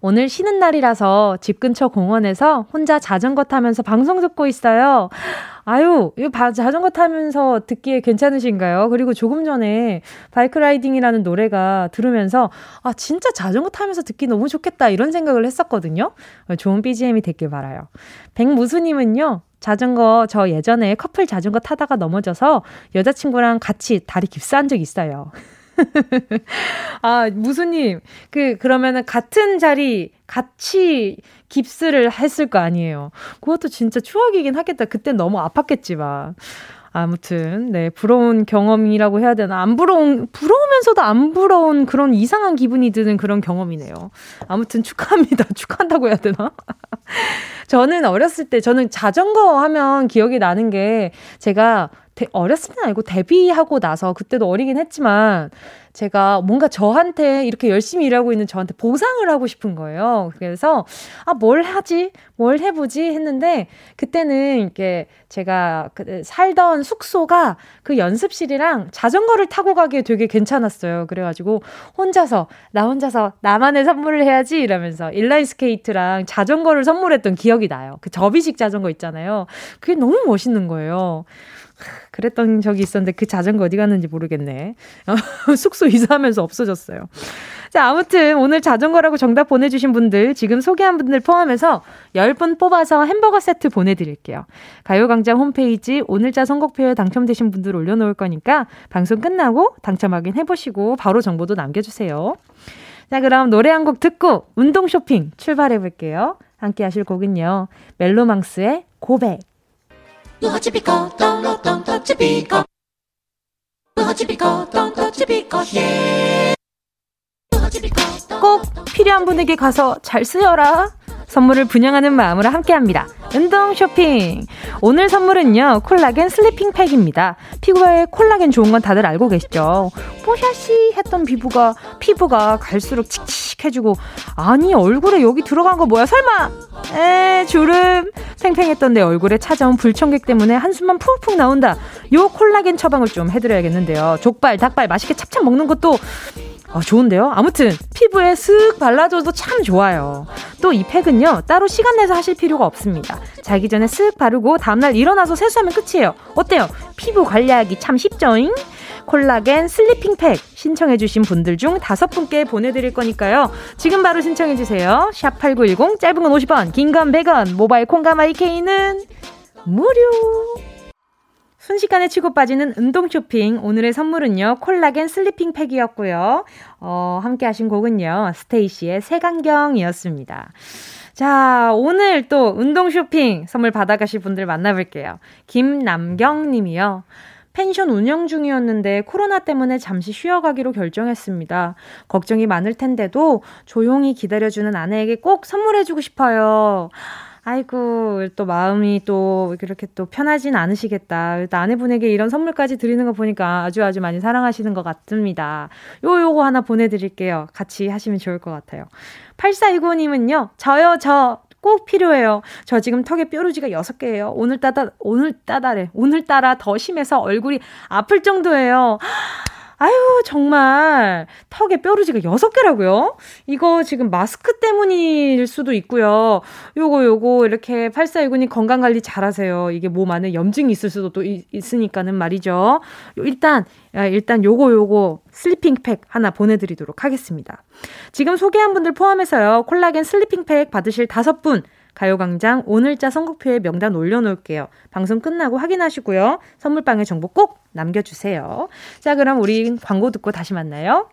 오늘 쉬는 날이라서 집 근처 공원에서 혼자 자전거 타면서 방송 듣고 있어요. 아유, 이거 자전거 타면서 듣기에 괜찮으신가요? 그리고 조금 전에 바이크 라이딩이라는 노래가 들으면서 아, 진짜 자전거 타면서 듣기 너무 좋겠다 이런 생각을 했었거든요. 좋은 BGM이 됐길 바라요. 백무수님은요. 자전거 저 예전에 커플 자전거 타다가 넘어져서 여자친구랑 같이 다리 깁스한 적 있어요. 아, 무수님, 그, 그러면은 같은 자리 같이 깁스를 했을 거 아니에요. 그것도 진짜 추억이긴 하겠다. 그땐 너무 아팠겠지 만. 아무튼, 네, 부러운 경험이라고 해야 되나. 안 부러운, 부러우면 하면서도 안 부러운 그런 이상한 기분이 드는 그런 경험이네요. 아무튼 축하합니다. 축하한다고 해야 되나? 저는 어렸을 때, 저는 자전거 하면 기억이 나는 게 제가 어렸을 때 아니고 데뷔하고 나서 그때도 어리긴 했지만 제가 뭔가 저한테 이렇게 열심히 일하고 있는 저한테 보상을 하고 싶은 거예요. 그래서 아, 뭘 하지? 뭘 해보지? 했는데 그때는 이렇게 제가 그 살던 숙소가 그 연습실이랑 자전거를 타고 가기에 되게 괜찮았어요. 그래가지고 혼자서 나 혼자서 나만의 선물을 해야지 이러면서 인라인 스케이트랑 자전거를 선물했던 기억이 나요. 그 접이식 자전거 있잖아요. 그게 너무 멋있는 거예요. 그랬던 적이 있었는데 그 자전거 어디 갔는지 모르겠네. 숙소 이사하면서 없어졌어요. 자, 아무튼 오늘 자전거라고 정답 보내주신 분들, 지금 소개한 분들 포함해서 10분 뽑아서 햄버거 세트 보내드릴게요. 가요광장 홈페이지 오늘자 선곡표에 당첨되신 분들 올려놓을 거니까 방송 끝나고 당첨 확인해보시고 바로 정보도 남겨주세요. 자, 그럼 노래 한 곡 듣고 운동 쇼핑 출발해볼게요. 함께 하실 곡은요. 멜로망스의 고백. 꼭 필요한 분에게 가서 잘 쓰여라. 선물을 분양하는 마음으로 함께합니다. 운동 쇼핑. 오늘 선물은요, 콜라겐 sleeping 팩입니다. 피부에 콜라겐 좋은 건 다들 알고 계시죠? 뽀샤시 했던 피부가, 피부가 갈수록 칙칙해지고, 아니, 얼굴에 여기 들어간 거 뭐야, 설마! 에, 주름. 팽팽했던 내 얼굴에 찾아온 불청객 때문에 한숨만 푹푹 나온다. 요 콜라겐 처방을 좀 해드려야겠는데요. 족발, 닭발 맛있게 찹찹 먹는 것도 어, 좋은데요? 아무튼 피부에 슥 발라줘도 참 좋아요. 또 이 팩은요 따로 시간 내서 하실 필요가 없습니다. 자기 전에 쓱 바르고 다음날 일어나서 세수하면 끝이에요. 어때요? 피부 관리하기 참 쉽죠잉? 콜라겐 sleeping 팩 신청해주신 분들 중 다섯 분께 보내드릴 거니까요. 지금 바로 신청해주세요. 샵 8910 짧은 건 50원, 긴 건 100원, 모바일 콩과 마이케이는 무료. 순식간에 치고 빠지는 운동 쇼핑. 오늘의 선물은요, 콜라겐 sleeping 팩이었고요. 어, 함께 하신 곡은요, 스테이씨의 색안경이었습니다. 자, 오늘 또 운동 쇼핑 선물 받아가실 분들 만나볼게요. 김남경 님이요. 펜션 운영 중이었는데 코로나 때문에 잠시 쉬어가기로 결정했습니다. 걱정이 많을 텐데도 조용히 기다려주는 아내에게 꼭 선물해주고 싶어요. 아이고, 또 마음이 또 이렇게 또 편하진 않으시겠다. 일단 아내분에게 이런 선물까지 드리는 거 보니까 아주 아주 많이 사랑하시는 것 같습니다. 요, 요거 하나 보내드릴게요. 같이 하시면 좋을 것 같아요. 8429님은요, 저요, 저, 꼭 필요해요. 저 지금 턱에 뾰루지가 6개예요. 오늘따라, 오늘따라래. 오늘따라 더 심해서 얼굴이 아플 정도예요. 아유, 정말 턱에 뾰루지가 6개라고요? 이거 지금 마스크 때문일 수도 있고요. 요거 요거 이렇게 8419님 건강 관리 잘 하세요. 이게 몸 안에 염증이 있을 수도 또 있으니까는 말이죠. 일단 일단 요거 요거 sleeping 팩 하나 보내드리도록 하겠습니다. 지금 소개한 분들 포함해서요. 콜라겐 sleeping 팩 받으실 다섯 분 가요광장 오늘자 선곡표에 명단 올려놓을게요. 방송 끝나고 확인하시고요. 선물방에 정보 꼭 남겨주세요. 자, 그럼 우리 광고 듣고 다시 만나요.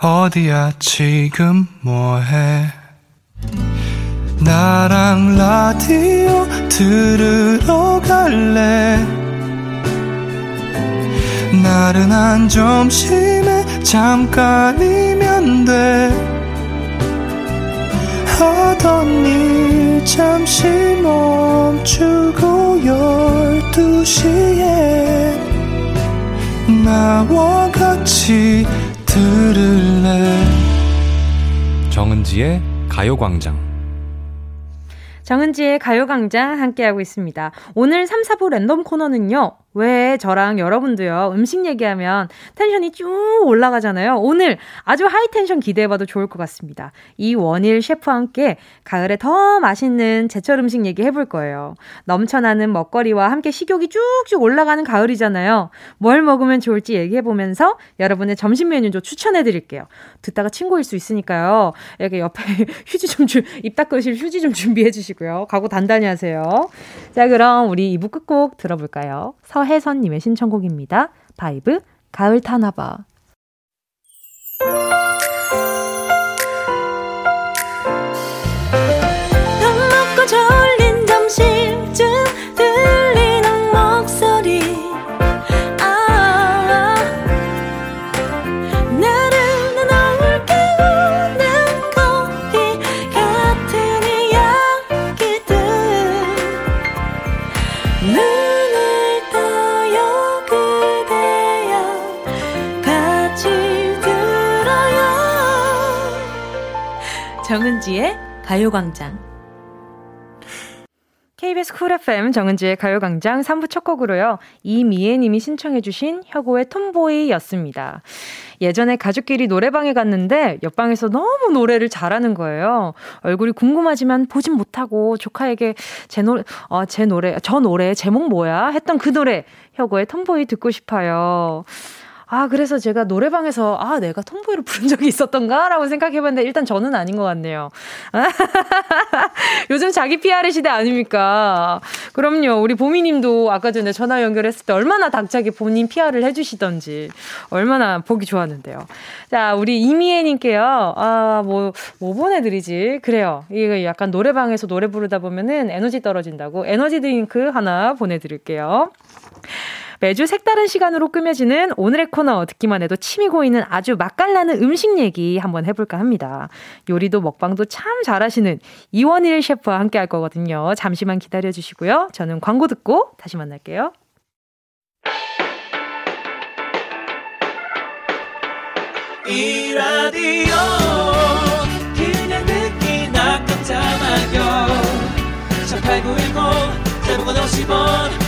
어디야 지금 뭐해 나랑 라디오 들으러 갈래 나른한 점심에 잠깐이면 돼 하던 일 잠시 멈추고 열두 시에 나와 같이 들을래 정은지의 가요광장 정은지의 가요광장 함께하고 있습니다. 오늘 3, 4부 랜덤 코너는요. 왜 저랑 여러분도요, 음식 얘기하면 tension이 쭉 올라가잖아요. 오늘 아주 high tension 기대해봐도 좋을 것 같습니다. 이원일 셰프와 함께 가을에 더 맛있는 제철 음식 얘기해볼 거예요. 넘쳐나는 먹거리와 함께 식욕이 쭉쭉 올라가는 가을이잖아요. 뭘 먹으면 좋을지 얘기해보면서 여러분의 점심 메뉴도 추천해드릴게요. 듣다가 침 고일 수 있으니까요. 이렇게 옆에 휴지 좀, 주, 입 닦으실 휴지 좀 준비해주시고요. 각오 단단히 하세요. 자, 그럼 우리 2부 끝곡 들어볼까요? 서 혜선님의 신청곡입니다. 바이브, 가을 타나봐. 가요광장 KBS 쿨 FM 정은지의 가요광장 3부 첫 곡으로요. 이미애님이 신청해주신 혁오의 톰보이였습니다. 예전에 가족끼리 노래방에 갔는데 옆방에서 너무 노래를 잘하는 거예요. 얼굴이 궁금하지만 보진 못하고 조카에게 제 노래, 어, 제 노래, 저 노래 제목 뭐야? 했던 그 노래 혁오의 톰보이 듣고 싶어요. 아, 그래서 제가 노래방에서, 아, 내가 톰보이를 부른 적이 있었던가? 라고 생각해 봤는데, 일단 저는 아닌 것 같네요. 요즘 자기 PR의 시대 아닙니까? 그럼요. 우리 보미 님도 아까 전에 전화 연결했을 때 얼마나 당차게 본인 PR을 해 주시던지, 얼마나 보기 좋았는데요. 자, 우리 이미애 님께요. 아, 뭐, 뭐 보내드리지? 그래요. 이거 약간 노래방에서 노래 부르다 보면은 에너지 떨어진다고 에너지 드링크 하나 보내드릴게요. 매주 색다른 시간으로 꾸며지는 오늘의 코너 듣기만 해도 침이 고이는 아주 맛깔나는 음식 얘기 한번 해볼까 합니다. 요리도 먹방도 참 잘하시는 이원일 셰프와 함께 할 거거든요. 잠시만 기다려 주시고요. 저는 광고 듣고 다시 만날게요. 이 라디오 그냥 듣기나 깜짝마요 18910 대목원 50원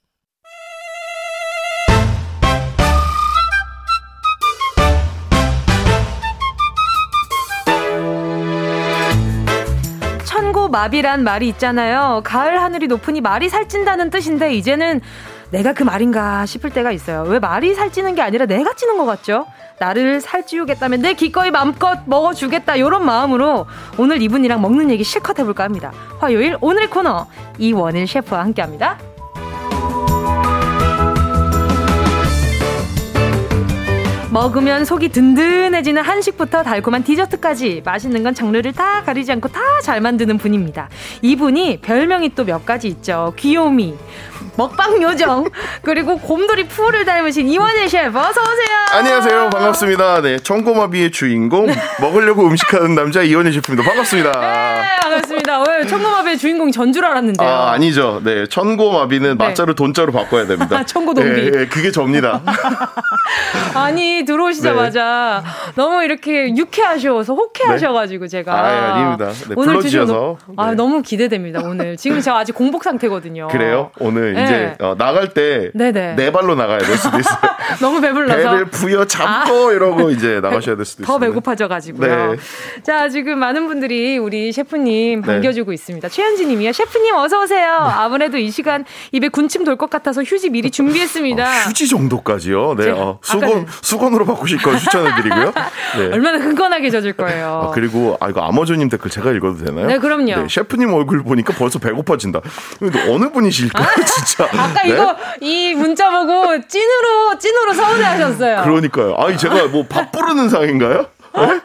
마비란 말이 있잖아요. 가을 하늘이 높으니 말이 살찐다는 뜻인데 이제는 내가 그 말인가 싶을 때가 있어요. 왜 말이 살찌는 게 아니라 내가 찌는 것 같죠? 나를 살찌우겠다면 내 기꺼이 맘껏 먹어주겠다 이런 마음으로 오늘 이분이랑 먹는 얘기 실컷 해볼까 합니다. 화요일 오늘의 코너 이원일 셰프와 함께합니다. 먹으면 속이 든든해지는 한식부터 달콤한 디저트까지 맛있는 건 장르를 다 가리지 않고 다 잘 만드는 분입니다. 이분이 별명이 또 몇 가지 있죠. 귀요미, 먹방 요정 그리고 곰돌이 푸를 닮으신 이원일 셰프 어서 오세요. 안녕하세요. 반갑습니다. 네, 청고마비의 주인공 먹으려고 음식하는 남자 이원일 셰프입니다. 반갑습니다. 네, 반갑습니다. 왜 청고마비의 주인공이 전줄 알았는데요. 아, 아니죠. 네, 천고마비는 네. 맞자로 돈자로 바꿔야 됩니다. 아, 청고동비. 네, 네, 그게 접니다. 아니 들어오시자마자 네. 너무 이렇게 유쾌하셔서 호쾌하셔가지고 제가 아, 예, 아닙니다. 네, 오늘 불러주셔서 아 너무 기대됩니다. 오늘 지금 제가 아직 공복 상태거든요. 그래요? 오늘 네. 이제 어, 나갈 때 네 발로 나가야 될 수도 있어요. 너무 배불러서 배를 부여 잡고 아. 이러고 이제 나가셔야 될 수도 있어요. 더 배고파져 가지고요. 네. 자 지금 많은 분들이 우리 셰프님 네. 반겨주고 있습니다. 최현지님이요. 셰프님 어서 오세요. 네. 아무래도 이 시간 입에 군침 돌 것 같아서 휴지 미리 준비했습니다. 어, 휴지 정도까지요. 네. 어, 수건 수건으로 바꾸실 거 추천해드리고요. 네. 얼마나 흥건하게 젖을 거예요. 아, 그리고 아 이거 아머조님 댓글 제가 읽어도 되나요? 네 그럼요. 셰프님 얼굴 보니까 벌써 배고파진다. 어느 분이실까요, 아, 진짜? 아까 네? 이거 이 문자 보고 찐으로 찐으로 서운해하셨어요. 그러니까요. 아니 제가 뭐 밥 부르는 상인가요? 네?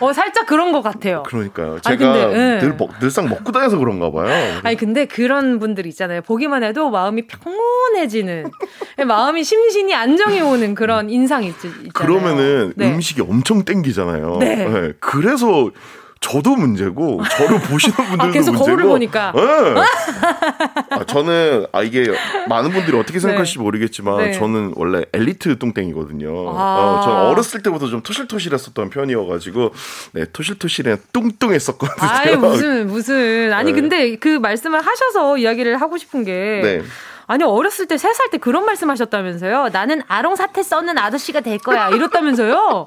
어 살짝 그런 것 같아요. 그러니까요. 제가 아니, 근데, 네. 늘 먹, 늘상 먹고 다녀서 그런가 봐요. 아니 근데 그런 분들 있잖아요. 보기만 해도 마음이 평온해지는 마음이 심신이 안정이 오는 그런 인상이 있, 잖아요 그러면은 네. 음식이 엄청 땡기잖아요. 네. 네. 그래서 저도 문제고 저를 보시는 분들도 아, 계속 문제고. 거울을 보니까. 네. 아, 저는 아 이게 많은 분들이 어떻게 생각할지 네. 모르겠지만 네. 저는 원래 엘리트 뚱땡이거든요. 아. 어, 저 어렸을 때부터 좀 토실토실했었던 편이어가지고 네 토실토실해 뚱뚱했었거든요. 아 무슨 무슨 아니 네. 근데 그 말씀을 하셔서 이야기를 하고 싶은 게. 네. 아니 어렸을 때 세 살 때 그런 말씀하셨다면서요? 나는 아롱 사태 써는 아저씨가 될 거야 이렇다면서요?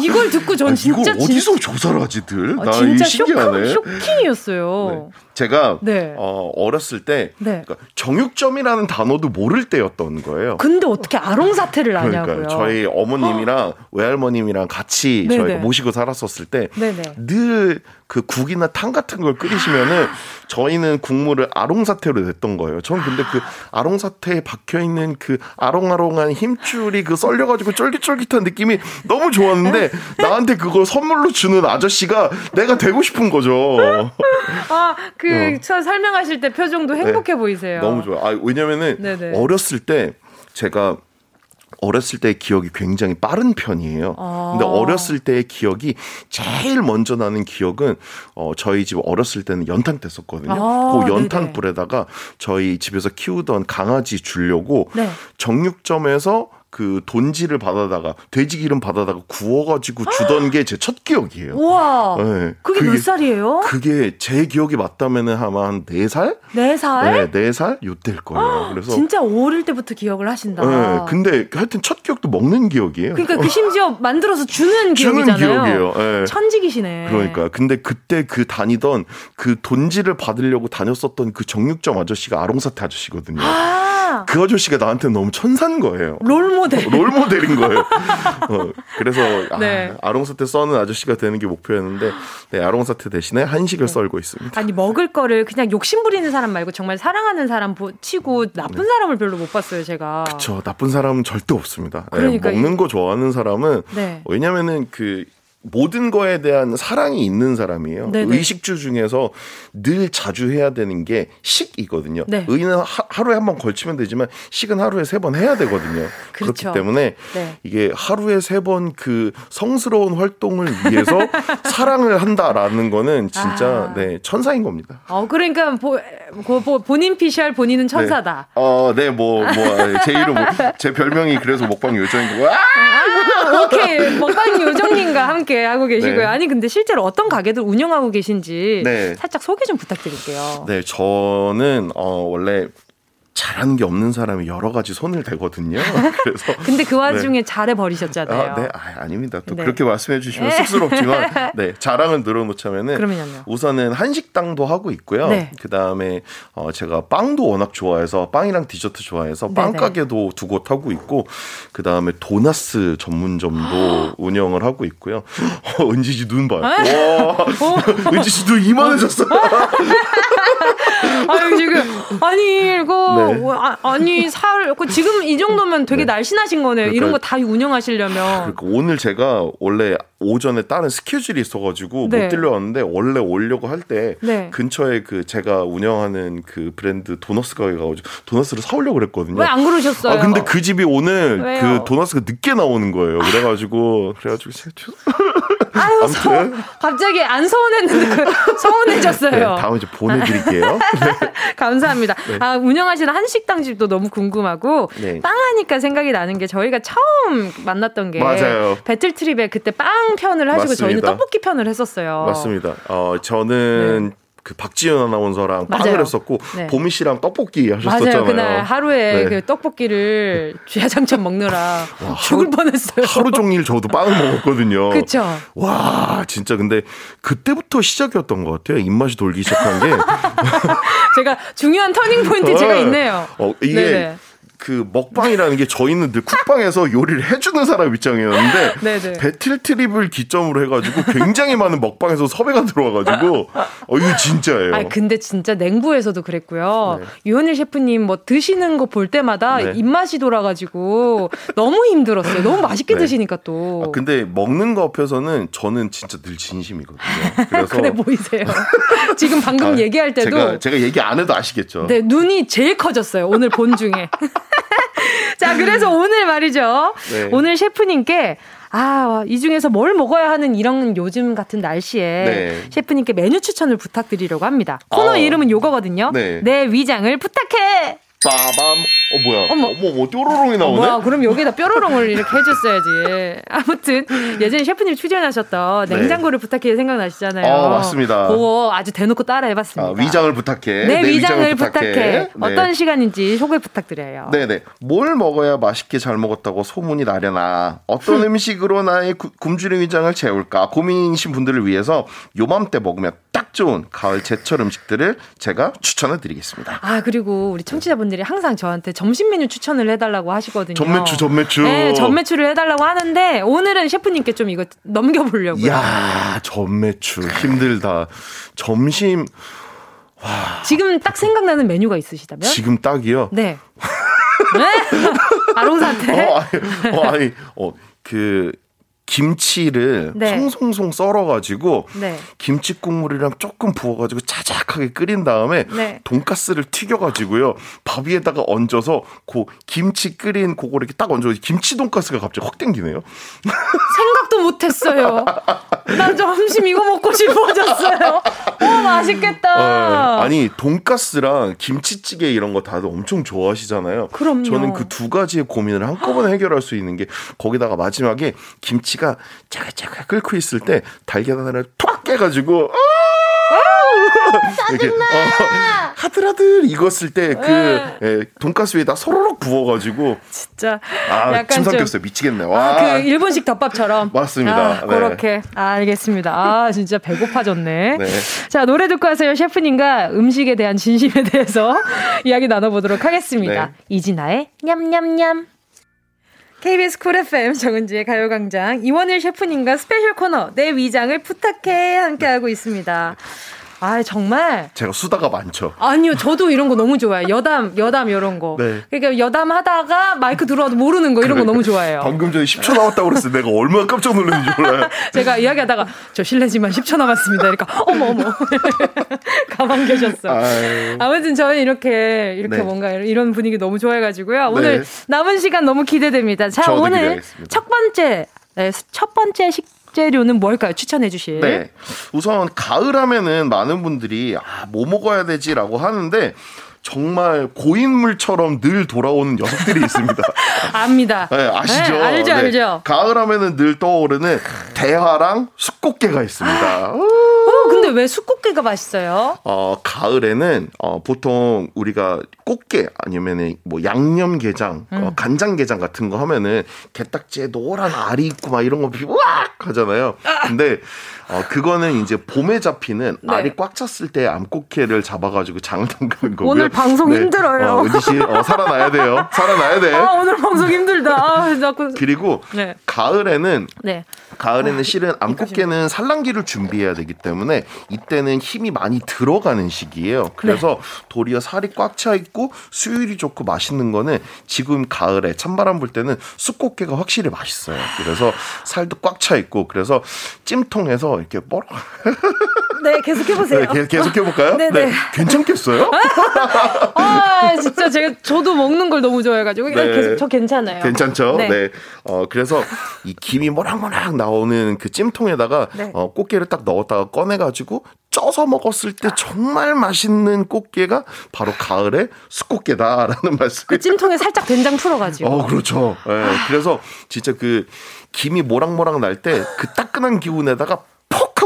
이걸 듣고 전 아, 진짜 이거 어디서 진... 조사를 하지들? 아, 나 진짜. 쇼킹, 쇼킹이었어요. 네. 제가 네. 어, 어렸을 때 네. 그러니까 정육점이라는 단어도 모를 때였던 거예요. 근데 어떻게 아롱 사태를 아냐고요? 저희 어머님이랑 외할머님이랑 같이 저희가 모시고 살았었을 때 늘 그 국이나 탕 같은 걸 끓이시면은 저희는 국물을 아롱 사태로 냈던 거예요. 저는 근데 그 아롱 사태에 박혀 있는 그 아롱아롱한 힘줄이 그 썰려가지고 쫄깃쫄깃한 느낌이 너무 좋았는데 나한테 그걸 선물로 주는 아저씨가 내가 되고 싶은 거죠. 아, 그 어. 설명하실 때 표정도 행복해 네. 보이세요. 너무 좋아요. 아, 왜냐면은 네네. 어렸을 때 제가 어렸을 때의 기억이 굉장히 빠른 편이에요. 아. 근데 어렸을 때의 기억이 제일 먼저 나는 기억은 어 저희 집 어렸을 때는 연탄 뗐었거든요. 아, 그 연탄 불에다가 저희 집에서 키우던 강아지 주려고 네. 정육점에서 그 돈지를 받아다가 돼지 기름 받아다가 구워가지고 주던 게 제 첫 기억이에요. 와. 네. 그게, 그게, 몇 살이에요? 그게 제 기억이 맞다면은 아마 한 4살? 4살? 네, 4살? 요때일 거예요. 그래서. 진짜 어릴 때부터 기억을 하신다. 네. 근데 하여튼 첫 기억도 먹는 기억이에요. 그러니까 그 심지어 만들어서 주는 기억이잖아요. 주는 기억이에요. 네. 천직이시네. 그러니까. 근데 그때 그 다니던 그 돈지를 받으려고 다녔었던 그 정육점 아저씨가 아롱사태 아저씨거든요. 아~ 그 아저씨가 나한테 너무 천산 거예요. 롤 모델. 어, 롤모델인 거예요. 어, 그래서 아, 네. 아, 롱사태 써는 아저씨가 되는 게 목표였는데 네, 아롱사태 대신에 한식을 네. 썰고 있습니다. 아니 먹을 거를 그냥 욕심 부리는 사람 말고 정말 사랑하는 사람 치고 나쁜 네. 사람을 별로 못 봤어요, 제가. 그렇죠. 나쁜 사람은 절대 없습니다. 네, 그러니까 먹는 거 좋아하는 사람은 네. 왜냐면은 그 모든 거에 대한 사랑이 있는 사람이에요. 네네. 의식주 중에서 늘 자주 해야 되는 게 식이거든요. 네. 의는 하, 루에 한 번 걸치면 되지만 식은 하루에 세 번 해야 되거든요. 그렇죠. 그렇기 때문에 네. 이게 하루에 세 번 그 성스러운 활동을 위해서 사랑을 한다라는 거는 진짜 아. 네 천사인 겁니다. 어 그러니까 보, 보, 본인 피셜 본인은 천사다. 네. 어 네 뭐 뭐 제 이름 제 별명이 그래서 먹방 요정이고. 아! 아 오케이 먹방 요정님과 함께 이렇게 하고 계시고요. 네. 아니 근데 실제로 어떤 가게들 운영하고 계신지 네. 살짝 소개 좀 부탁드릴게요. 네, 저는 어 원래 잘하는 게 없는 사람이 여러 가지 손을 대거든요. 그래서 근데 그 와중에 네. 잘해 버리셨잖아요. 아, 네, 아, 닙니다또 네. 그렇게 말씀해 주시면 네. 쑥스럽지만 네 자랑을 늘어놓자면은 그러면요. 우선은 한식당도 하고 있고요. 네. 그 다음에 어, 제가 빵도 워낙 좋아해서 빵이랑 디저트 좋아해서 빵 가게도 두 곳 하고 있고 그 다음에 도나스 전문점도 운영을 하고 있고요. 어, 은지 씨 눈 봐요. 와, 어? 은지 씨눈 이만해졌어. 아니 지금 아니 이거 네. 뭐, 아, 아니 살그 지금 이 정도면 되게 네. 날씬하신 거네요. 그러니까, 이런 거 다 운영하시려면. 그러니까 오늘 제가 원래 오전에 다른 스케줄이 있어가지고 네. 못 들려왔는데 원래 오려고 할때 네. 근처에 그 제가 운영하는 그 브랜드 도너스 가게 가가지고 도너스를 사오려고 그랬거든요. 왜 안 그러셨어요? 아 근데 그 집이 오늘 왜요? 그 도너스가 늦게 나오는 거예요. 그래가지고 그래가지고 아유, 서, 갑자기 안 서운했는데 서운해졌어요. 네, 다음에 보내드릴게요. 네. 감사합니다. 네. 아, 운영하시는 한식당 집도 너무 궁금하고 네. 빵 하니까 생각이 나는 게 저희가 처음 만났던 게 맞아요. 배틀 트립에 그때 빵 편을 하시고 맞습니다. 저희는 떡볶이 편을 했었어요. 맞습니다. 어, 저는 네. 그 박지현 아나운서랑 맞아요. 빵을 했었고 네. 보미 씨랑 떡볶이 하셨었잖아요. 맞아요. 그날 하루에 네. 그 떡볶이를 쥐야장천 먹느라 와, 죽을 뻔했어요. 하루 종일 저도 빵을 먹었거든요. 그렇죠. 와 진짜 근데 그때부터 시작이었던 것 같아요. 입맛이 돌기 시작한 게. 제가 중요한 터닝 포인트 제가 어, 있네요. 어, 이게 네네. 그 먹방이라는 게 저희는 늘 쿡방에서 요리를 해주는 사람 입장이었는데 네네. 배틀 트립을 기점으로 해가지고 굉장히 많은 먹방에서 섭외가 들어와가지고 어 이거 진짜예요. 아 근데 진짜 냉부에서도 그랬고요. 네. 유현일 셰프님 뭐 드시는 거 볼 때마다 네. 입맛이 돌아가지고 너무 힘들었어요. 너무 맛있게 네. 드시니까 또. 아, 근데 먹는 거 앞에서는 저는 진짜 늘 진심이거든요. 그래서 그래 보이세요. 지금 방금 아, 얘기할 때도 제가, 제가 얘기 안 해도 아시겠죠. 네 눈이 제일 커졌어요. 오늘 본 중에. 자, 그래서 오늘 말이죠. 네. 오늘 셰프님께 아, 이 중에서 뭘 먹어야 하는 이런 요즘 같은 날씨에 네. 셰프님께 메뉴 추천을 부탁드리려고 합니다. 코너 어. 이름은 요거거든요. 네. 내 위장을 부탁해! 빠밤. 어 뭐야? 어머, 어머, 뭐 뾰로롱이 나오네. 뭐야? 그럼 여기다 뾰로롱을 이렇게 해줬어야지. 아무튼 예전에 셰프님 출연하셨던 네. 냉장고를 부탁해 생각나시잖아요. 어 맞습니다. 그거 아주 대놓고 따라해봤습니다. 아, 위장을 부탁해. 네, 내 위장을, 위장을 부탁해. 부탁해. 네. 어떤 시간인지 소개 부탁드려요. 네네. 뭘 먹어야 맛있게 잘 먹었다고 소문이 나려나? 어떤 음식으로 나의 굶주린 위장을 채울까? 고민이신 분들을 위해서 요맘때 먹으면 딱 좋은 가을 제철 음식들을 제가 추천해드리겠습니다. 아 그리고 우리 청취자분들 이 항상 저한테 점심 메뉴 추천을 해달라고 하시거든요. 전매추, 전매추. 네, 전매추를 해달라고 하는데 오늘은 셰프님께 좀 이거 넘겨보려고요. 야 전매추 힘들다. 점심. 와. 지금 딱 생각나는 메뉴가 있으시다면? 지금 딱이요? 네. 네? 아롱사태? 어, 아니, 어, 아니, 어, 그, 김치를 네. 송송송 썰어가지고 네. 김치 국물이랑 조금 부어가지고 자작하게 끓인 다음에 네. 돈가스를 튀겨가지고요 밥 위에다가 얹어서 그 김치 끓인 그거 이렇게 딱 얹어 김치 돈가스가 갑자기 확 땡기네요. 생각도 못했어요. 나 점심 이거 먹고 싶어졌어요. 오 맛있겠다. 어, 아니 돈가스랑 김치찌개 이런 거 다들 엄청 좋아하시잖아요. 그럼요. 저는 그 두 가지의 고민을 한꺼번에 해결할 수 있는 게 거기다가 마지막에 김치 김치가 짜글짜글 끓고 있을 때 달걀 하나를 톡 깨가지고 이렇게 어, 하들하들 익었을 때그 네. 예, 돈가스 위에다 소로록 부어가지고. 진짜 아, 침 삼켰어요. 미치겠네. 와. 아, 그 일본식 덮밥처럼. 맞습니다. 아, 네. 그렇게. 아, 알겠습니다. 아 진짜 배고파졌네. 네. 자 노래 듣고 와서요 셰프님과 음식에 대한 진심에 대해서 이야기 나눠보도록 하겠습니다. 네. 이진아의 냠냠냠 KBS 쿨 FM 정은지의 가요광장 이원일 셰프님과 스페셜 코너 내 위장을 부탁해 함께하고 있습니다. 아 정말 제가 수다가 많죠. 아니요, 저도 이런 거 너무 좋아해요. 여담, 여담 이런 거. 네. 그러니까 여담 하다가 마이크 들어와도 모르는 거 이런 거 너무 좋아해요. 방금 전에 10초 남았다고 그랬을 때 내가 얼마나 깜짝 놀랐는지 몰라요. 제가 이야기하다가 저 실례지만 10초 남았습니다. 그러니까 어머 어머 가만 계셨어. 아유. 아무튼 저는 이렇게 이렇게 네. 뭔가 이런 분위기 너무 좋아해가지고요. 오늘 네. 남은 시간 너무 기대됩니다. 자 오늘 기대하겠습니다. 첫 번째 네, 첫 번째 식 식재료는 뭘까요? 추천해 주실. 네. 우선 가을 하면은 많은 분들이 아, 뭐 먹어야 되지라고 하는데 정말 고인물처럼 늘 돌아오는 녀석들이 있습니다. 압니다. 네, 아시죠? 네, 알죠, 네. 알죠. 가을 하면은 늘 떠오르는 대하랑 숫꽃게가 있습니다. 어, 근데 왜 숫꽃게가 맛있어요? 어, 가을에는 어, 보통 우리가 꽃게 아니면은 뭐 양념 게장, 어, 음. 어, 간장 게장 같은 거 하면은 게딱지에 노란 알이 있고 막 이런 거 우악 하잖아요. 근데 어, 그거는 이제 봄에 잡히는 네. 알이 꽉 찼을 때 암꽃게를 잡아가지고 장을 담그는 거고요. 오늘 방송 네. 힘들어요. 어, 은지 씨, 어, 살아나야 돼요. 살아나야 돼. 아, 오늘 방송 힘들다. 아, 자꾸. 그리고 네. 가을에는 네. 가을에는 아, 실은 암꽃게는 산란기를 준비해야 되기 때문에 이때는 힘이 많이 들어가는 시기예요. 그래서 네. 도리어 살이 꽉 차 있고 수율이 좋고 맛있는 거는 지금 가을에 찬바람 불 때는 쑥꽃게가 확실히 맛있어요. 그래서 살도 꽉 차 있고 그래서 찜통에서 이렇게 뭐라 네, 계속 해보세요. 네, 계속 해볼까요? 네, 네. 괜찮겠어요? 아, 진짜 제가 저도 먹는 걸 너무 좋아해가지고 네. 계속 저 괜찮아요. 괜찮죠? 네. 네. 어, 그래서 이 김이 모락모락 나 오는 그 찜통에다가 네. 어, 꽃게를 딱 넣었다가 꺼내가지고 쪄서 먹었을 때 정말 맛있는 꽃게가 바로 가을에 숯꽃게다라는 말씀. 그 찜통에 살짝 된장 풀어가지고. 어, 그렇죠. 네, 그래서 진짜 그 김이 모락모락 날 때 그 따끈한 기운에다가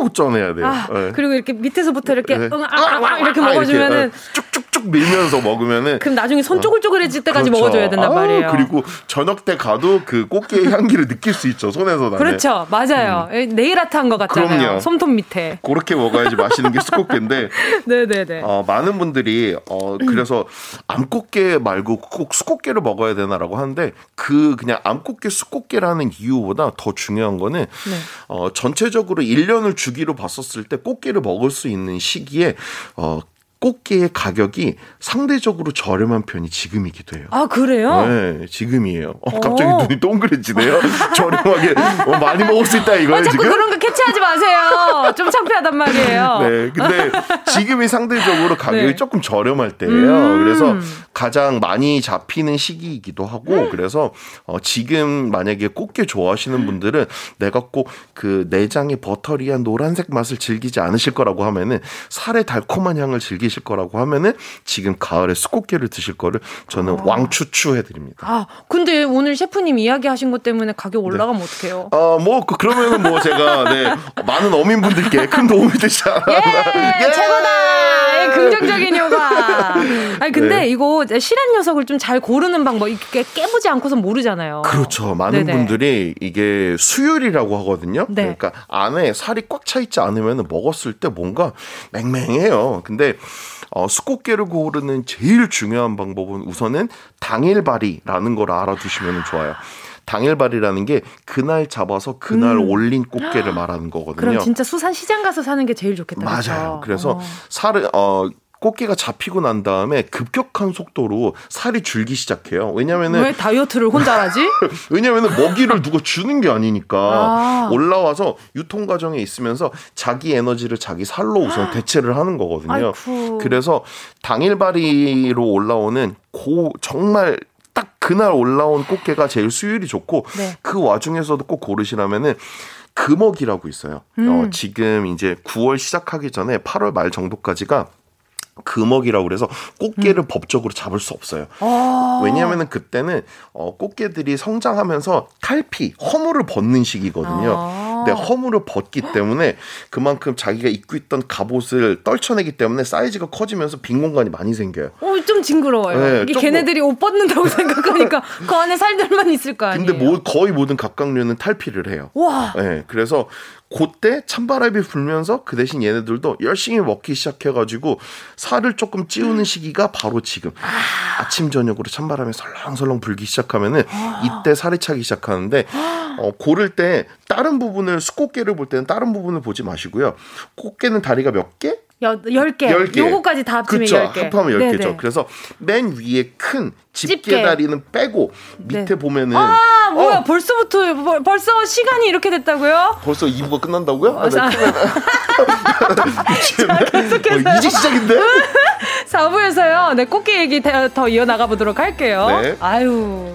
하고 쪄내야 돼요. 아, 네. 그리고 이렇게 밑에서부터 이렇게 네. 응, 아, 아, 아, 이렇게 먹어주면은 이렇게, 쭉 쭉쭉 밀면서 먹으면은 그럼 나중에 손 쪼글쪼글해질 때까지 그렇죠. 먹어줘야 된단 말이에요. 아, 그리고 저녁 때 가도 그 꽃게의 향기를 느낄 수 있죠 손에서 나는. 그렇죠, 맞아요. 음. 네일 아트 한 것 같잖아요. 그럼요. 솜톱 밑에. 그렇게 먹어야지 맛있는 게 수꽃게인데. 네네네. 어, 많은 분들이 어 그래서 암꽃게 말고 꼭 수꽃게를 먹어야 되나라고 하는데 그 그냥 암꽃게 수꽃게라는 이유보다 더 중요한 거는 네. 어 전체적으로 1년을 주 주기로 봤었을 때 꽃게를 먹을 수 있는 시기에 어 꽃게의 가격이 상대적으로 저렴한 편이 지금이기도 해요. 아, 그래요? 네, 지금이에요. 어, 갑자기 눈이 동그래지네요. 저렴하게 어, 많이 먹을 수 있다 이거예요, 어, 자꾸 지금? 그런 거 캐치하지 마세요. 좀 창피하단 말이에요. 네, 근데 지금이 상대적으로 가격이 네. 조금 저렴할 때예요. 음. 그래서 가장 많이 잡히는 시기이기도 하고 음. 그래서 어, 지금 만약에 꽃게 좋아하시는 분들은 내가 꼭 그 내장의 버터리한 노란색 맛을 즐기지 않으실 거라고 하면은 살의 달콤한 향을 즐기 드실 거라고 하면은 지금 가을에 수꽃게를 드실 거를 저는 아. 왕추추해 드립니다. 아, 근데 오늘 셰프님 이야기하신 것 때문에 가격 올라가면 네. 어떡해요? 아, 뭐 그, 그러면은 뭐 제가 네, 많은 어민분들께 큰 도움이 되지 않았나. 예, 예! 최고다. 예, 긍정적인 효과. 아니 근데 네. 이거 실한 녀석을 좀 잘 고르는 방법 이게 깨보지 않고서 모르잖아요. 그렇죠. 많은 네네. 분들이 이게 수율이라고 하거든요. 네. 그러니까 안에 살이 꽉 차 있지 않으면 먹었을 때 뭔가 맹맹해요. 근데 어, 수꽃게를 고르는 제일 중요한 방법은 우선은 당일 발이라는 걸 알아두시면 좋아요. 당일발이라는 게 그날 잡아서 그날 음. 올린 꽃게를 말하는 거거든요. 그럼 진짜 수산 시장 가서 사는 게 제일 좋겠다. 맞아요. 그렇죠? 그래서 어. 살을 어 꽃게가 잡히고 난 다음에 급격한 속도로 살이 줄기 시작해요. 왜냐면은 왜 다이어트를 혼자 하지? 왜냐면은 먹이를 누가 주는 게 아니니까 아. 올라와서 유통 과정에 있으면서 자기 에너지를 자기 살로 우선 대체를 하는 거거든요. 아이쿠. 그래서 당일발이로 올라오는 고 정말 딱 그날 올라온 꽃게가 제일 수율이 좋고 네. 그 와중에서도 꼭 고르시라면은 금어기라고 있어요. 음. 어, 지금 이제 9월 시작하기 전에 8월 말 정도까지가 금어기라고 그래서 꽃게를 음. 법적으로 잡을 수 없어요. 아~ 왜냐하면 그때는 어, 꽃게들이 성장하면서 탈피, 허물을 벗는 시기거든요. 아~ 근데 허물을 벗기 때문에 그만큼 자기가 입고 있던 갑옷을 떨쳐내기 때문에 사이즈가 커지면서 빈 공간이 많이 생겨요. 어, 좀 징그러워요. 네, 이게 걔네들이 옷 벗는다고 생각하니까 그 안에 살들만 있을 거 아니에요. 근데 뭐, 거의 모든 갑각류는 탈피를 해요. 와. 네, 그래서 그때 찬바람이 불면서 그 대신 얘네들도 열심히 먹기 시작해가지고 살을 조금 찌우는 시기가 바로 지금 아. 침 저녁으로 찬바람이 설렁설렁 불기 시작하면은 이때 살이 차기 시작하는데 어, 고를 때 다른 부분을 수꽃게를 볼 때는 다른 부분을 보지 마시고요. 꽃게는 다리가 몇 개? 여, 10개. 10개. 요거까지 다 합치면 그쵸, 10개. 합하면 10개죠. 네네. 그래서 맨 위에 큰 집게 다리는 빼고 밑에 네. 보면은 아, 뭐야. 어. 벌써부터 벌써 시간이 이렇게 됐다고요? 벌써 2부가 끝난다고요? 아, 네, 자, 어, 이제 시작인데? 4부에서요. 네, 꽃게 얘기 더 이어나가 보도록 할게요. 네. 아유.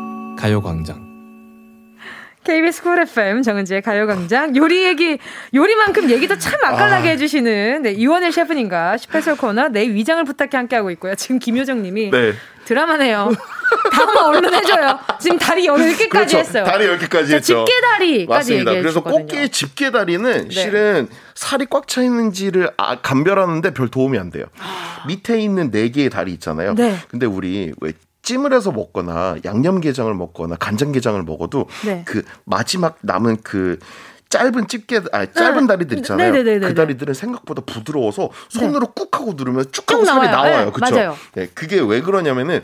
가요광장. KBS 쿨 FM 정은지의 가요광장 요리 얘기 요리만큼 얘기도 참 맛깔나게 아. 해주시는 네, 이원일 셰프님과 스페셜 코너 내 위장을 부탁해 함께 하고 있고요. 지금 김효정님이 네. 드라마네요. 다음 얼른 해줘요. 지금 다리 10개까지 그렇죠. 했어요. 다리 10개까지 했죠. 집게다리까지 맞습니다. 그래서 꽃게 집게다리는 네. 실은 살이 꽉 차 있는지를 아, 감별하는데 별 도움이 안 돼요. 아. 밑에 있는 4개의 다리 있잖아요. 네. 근데 우리 왜 찜을 해서 먹거나 양념게장을 먹거나 간장게장을 먹어도 네. 그 마지막 남은 그 짧은 집게 아 짧은 네. 다리들 있잖아요. 네네네네네. 그 다리들은 생각보다 부드러워서 손으로 네. 꾹 하고 누르면 쭉 하고 살이 나와요. 나와요. 네, 그렇죠? 네, 그게 왜 그러냐면은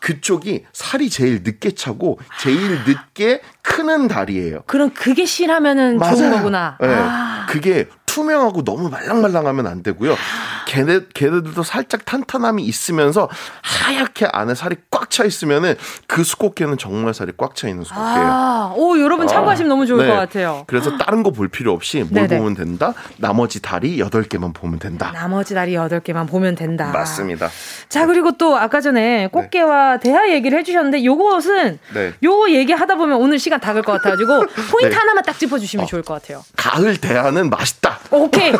그쪽이 살이 제일 늦게 차고 제일 늦게 크는 다리예요. 그럼 그게 실하면은 좋은 거구나. 네. 아. 그게 투명하고 너무 말랑말랑하면 안 되고요. 걔네 걔네들도 살짝 탄탄함이 있으면서 하얗게 안에 살이 꽉 차 있으면은 그 수컷개는 정말 살이 꽉 차 있는 수컷개예요. 아, 오 여러분 참고하시면 아, 너무 좋을 네. 것 같아요. 그래서 다른 거 볼 필요 없이 뭘 네네. 보면 된다. 나머지 다리 8개만 보면 된다. 나머지 다리 8개만 보면 된다. 맞습니다. 자, 그리고 또 아까 전에 꽃게와 네. 대하 얘기를 해 주셨는데 요것은 네. 요거 얘기하다 보면 오늘 시간 다 갈 것 같아 가지고 포인트 네. 하나만 딱 짚어 주시면 어, 좋을 것 같아요. 가을 대하는 맛있다. 오케이.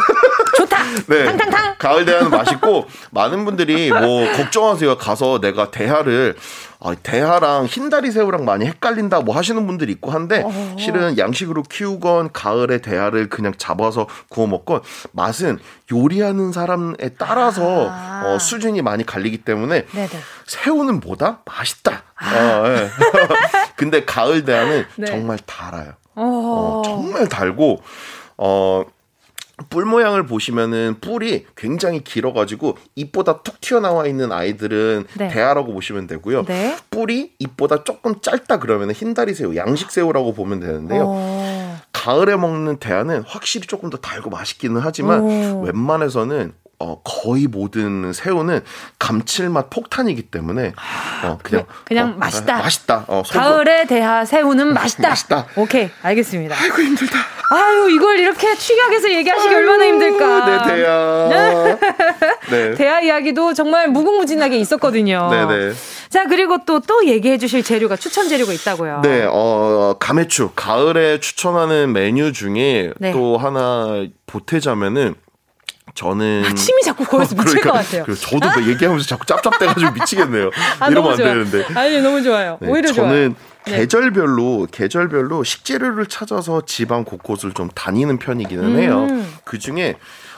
좋다. 네. 탕탕탕. 가을 대하는 맛있고 많은 분들이 뭐 걱정하세요. 가서 내가 대하를 아, 대하랑 흰다리 새우랑 많이 헷갈린다 뭐 하시는 분들이 있고 한데 어 실은 양식으로 키우건 가을에 대하를 그냥 잡아서 구워 먹건 맛은 요리하는 사람에 따라서 아. 어, 수준이 많이 갈리기 때문에 네네. 새우는 뭐다 맛있다. 아. 어, 네. 근데 가을 대하는 네. 정말 달아요. 어, 정말 달고 어. 뿔 모양을 보시면은 뿔이 굉장히 길어가지고 잎보다 툭 튀어나와 있는 아이들은 네. 대하라고 보시면 되고요. 네. 뿔이 잎보다 조금 짧다 그러면 흰다리 새우, 양식 새우라고 보면 되는데요. 오. 어. 가을에 먹는 대하는 확실히 조금 더 달고 맛있기는 하지만 오. 웬만해서는 어, 거의 모든 새우는 감칠맛 폭탄이기 때문에 어, 그냥 그, 그냥 어, 맛있다. 맛있다. 어, 가을에 대하 새우는 맛있다. 맛있다. 오케이 알겠습니다. 아이고 힘들다. 아유, 이걸 이렇게 취약해서 얘기하시기 얼마나 힘들까. 네, 대야. 네. 대야 이야기도 정말 무궁무진하게 있었거든요. 네네. 네. 자, 그리고 또, 또 얘기해 주실 재료가, 추천 재료가 있다고요. 네, 어, 가매추. 가을에 추천하는 메뉴 중에 네. 또 하나 보태자면은 저는 아, 침이 자꾸 고여서 미칠 그러니까, 것 같아요. 저도 아? 얘기하면서 자꾸 짭짭대가지고 미치겠네요. 아, 이러면 안. 되는데. 아니 너무 좋아요. 네, 오히려 저는 좋아요. 계절별로 계절별로 식재료를 찾아서 지방 곳곳을 좀 다니는 편이기는 해요. 음. 그 중에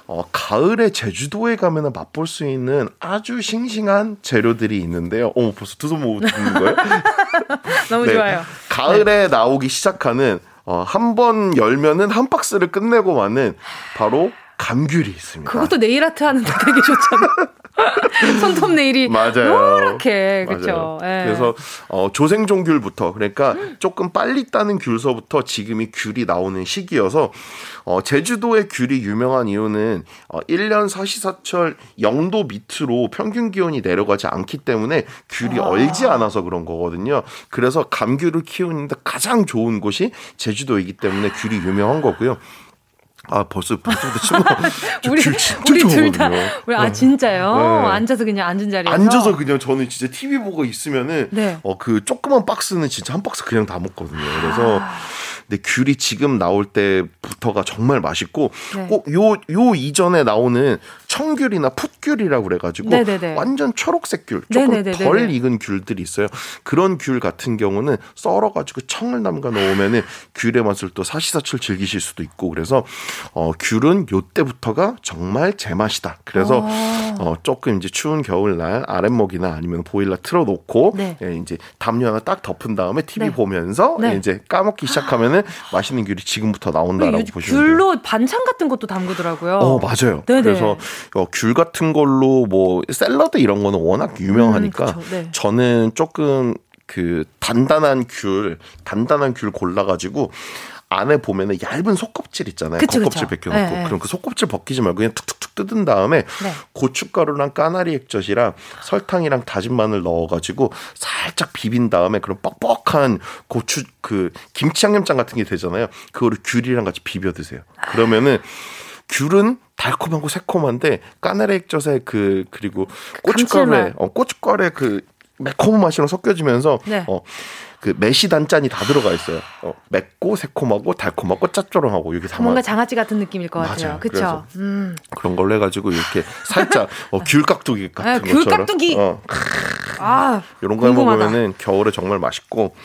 어, 가을에 제주도에 가면 맛볼 수 있는 아주 싱싱한 재료들이 있는데요. 어, 벌써 두 손 모으는 거예요? 너무 네, 좋아요. 가을에 네. 나오기 시작하는 어, 한 번 열면은 한 박스를 끝내고 마는 바로 감귤이 있습니다. 그것도 네일 아트 하는데 되게 좋잖아. 손톱 네일이 맞아요. 노랗게 그렇죠. 그래서 어, 조생종 귤부터 그러니까 조금 빨리 따는 귤서부터 지금이 귤이 나오는 시기여서 어, 제주도의 귤이 유명한 이유는 어, 1년 사시사철 0도 밑으로 평균 기온이 내려가지 않기 때문에 귤이 아. 얼지 않아서 그런 거거든요. 그래서 감귤을 키우는데 가장 좋은 곳이 제주도이기 때문에 귤이 유명한 거고요. 아 벌써 벌써부터 우리 우리 둘다 우리 아 네. 진짜요? 네. 앉아서 그냥 앉은 자리에서 앉아서 그냥 저는 진짜 TV 보고 있으면은 네. 어그 조그만 박스는 진짜 한 박스 그냥 다 먹거든요. 그래서 아. 근데 귤이 지금 나올 때부터가 정말 맛있고 네. 꼭요요 요 이전에 나오는 청귤이나 풋귤이라고 그래가지고 네네네. 완전 초록색 귤 조금 네네네네. 덜 익은 귤들이 있어요. 그런 귤 같은 경우는 썰어가지고 청을 담가 놓으면은 귤의 맛을 또 사시사철 즐기실 수도 있고 그래서 어 귤은 요 때부터가 정말 제 맛이다. 그래서 아. 어 조금 이제 추운 겨울날 아랫목이나 아니면 보일러 틀어놓고 네. 예, 이제 담요 하나 딱 덮은 다음에 TV 네. 보면서 네. 예, 이제 까먹기 시작하면은 맛있는 귤이 지금부터 나온다라고 보시면 돼요. 귤로 반찬 같은 것도 담그더라고요. 어 맞아요. 네네. 그래서 어, 귤 같은 걸로 뭐 샐러드 이런 거는 워낙 유명하니까 음, 네. 저는 조금 그 단단한 귤, 단단한 귤 골라가지고 안에 보면은 얇은 속껍질 있잖아요. 그쵸, 겉껍질 그쵸. 벗겨놓고 네, 그럼 그 속껍질 벗기지 말고 그냥 툭툭툭 뜯은 다음에 네. 고춧가루랑 까나리 액젓이랑 설탕이랑 다진 마늘 넣어가지고 살짝 비빈 다음에 그런 뻑뻑한 고추 그 김치 양념장 같은 게 되잖아요. 그거를 귤이랑 같이 비벼 드세요. 그러면은 귤은 달콤하고 새콤한데 까나리 액젓에 그 그리고 고춧가루에 어, 고춧가루에 그 매콤한 맛이랑 섞여지면서 네. 어, 그 매시 단짠이 다 들어가 있어요. 어, 맵고 새콤하고 달콤하고 짭조름하고 이게 다 뭔가 장아찌 같은 느낌일 것 같아요. 그렇죠. 음. 그런 걸로 해가지고 이렇게 살짝 어, 귤깍두기 같은 아, 것처럼. 귤깍두기. 어. 아 이런 거 먹으면은 겨울에 정말 맛있고.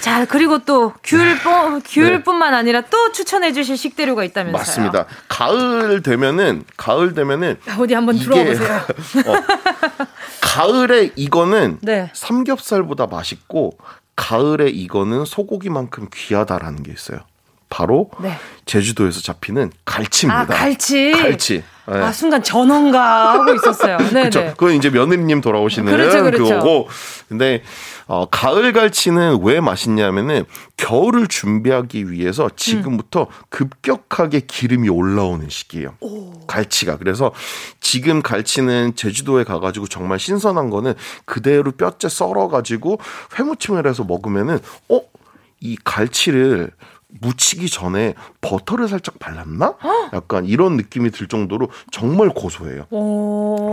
자 그리고 또 귤뿐 귤뿐만 네. 아니라 또 추천해주실 식재료가 있다면서요. 맞습니다. 가을 되면은 가을 되면은 어디 한번 들어와 보세요. 어, 가을에 이거는 네. 삼겹살보다 맛있고 가을에 이거는 소고기만큼 귀하다라는 게 있어요. 바로 네. 제주도에서 잡히는 갈치입니다. 아, 갈치. 갈치. 네. 아, 순간 전원가 하고 있었어요. 네, 그렇죠. 네. 그건 이제 며느리님 돌아오시는 그렇죠, 그렇죠. 그거고. 근데 어, 가을 갈치는 왜 맛있냐면은 겨울을 준비하기 위해서 지금부터 음. 급격하게 기름이 올라오는 시기예요. 오. 갈치가. 그래서 지금 갈치는 제주도에 가가지고 정말 신선한 거는 그대로 뼈째 썰어가지고 회무침을 해서 먹으면은 어? 이 갈치를 무치기 전에 버터를 살짝 발랐나? 약간 이런 느낌이 들 정도로 정말 고소해요.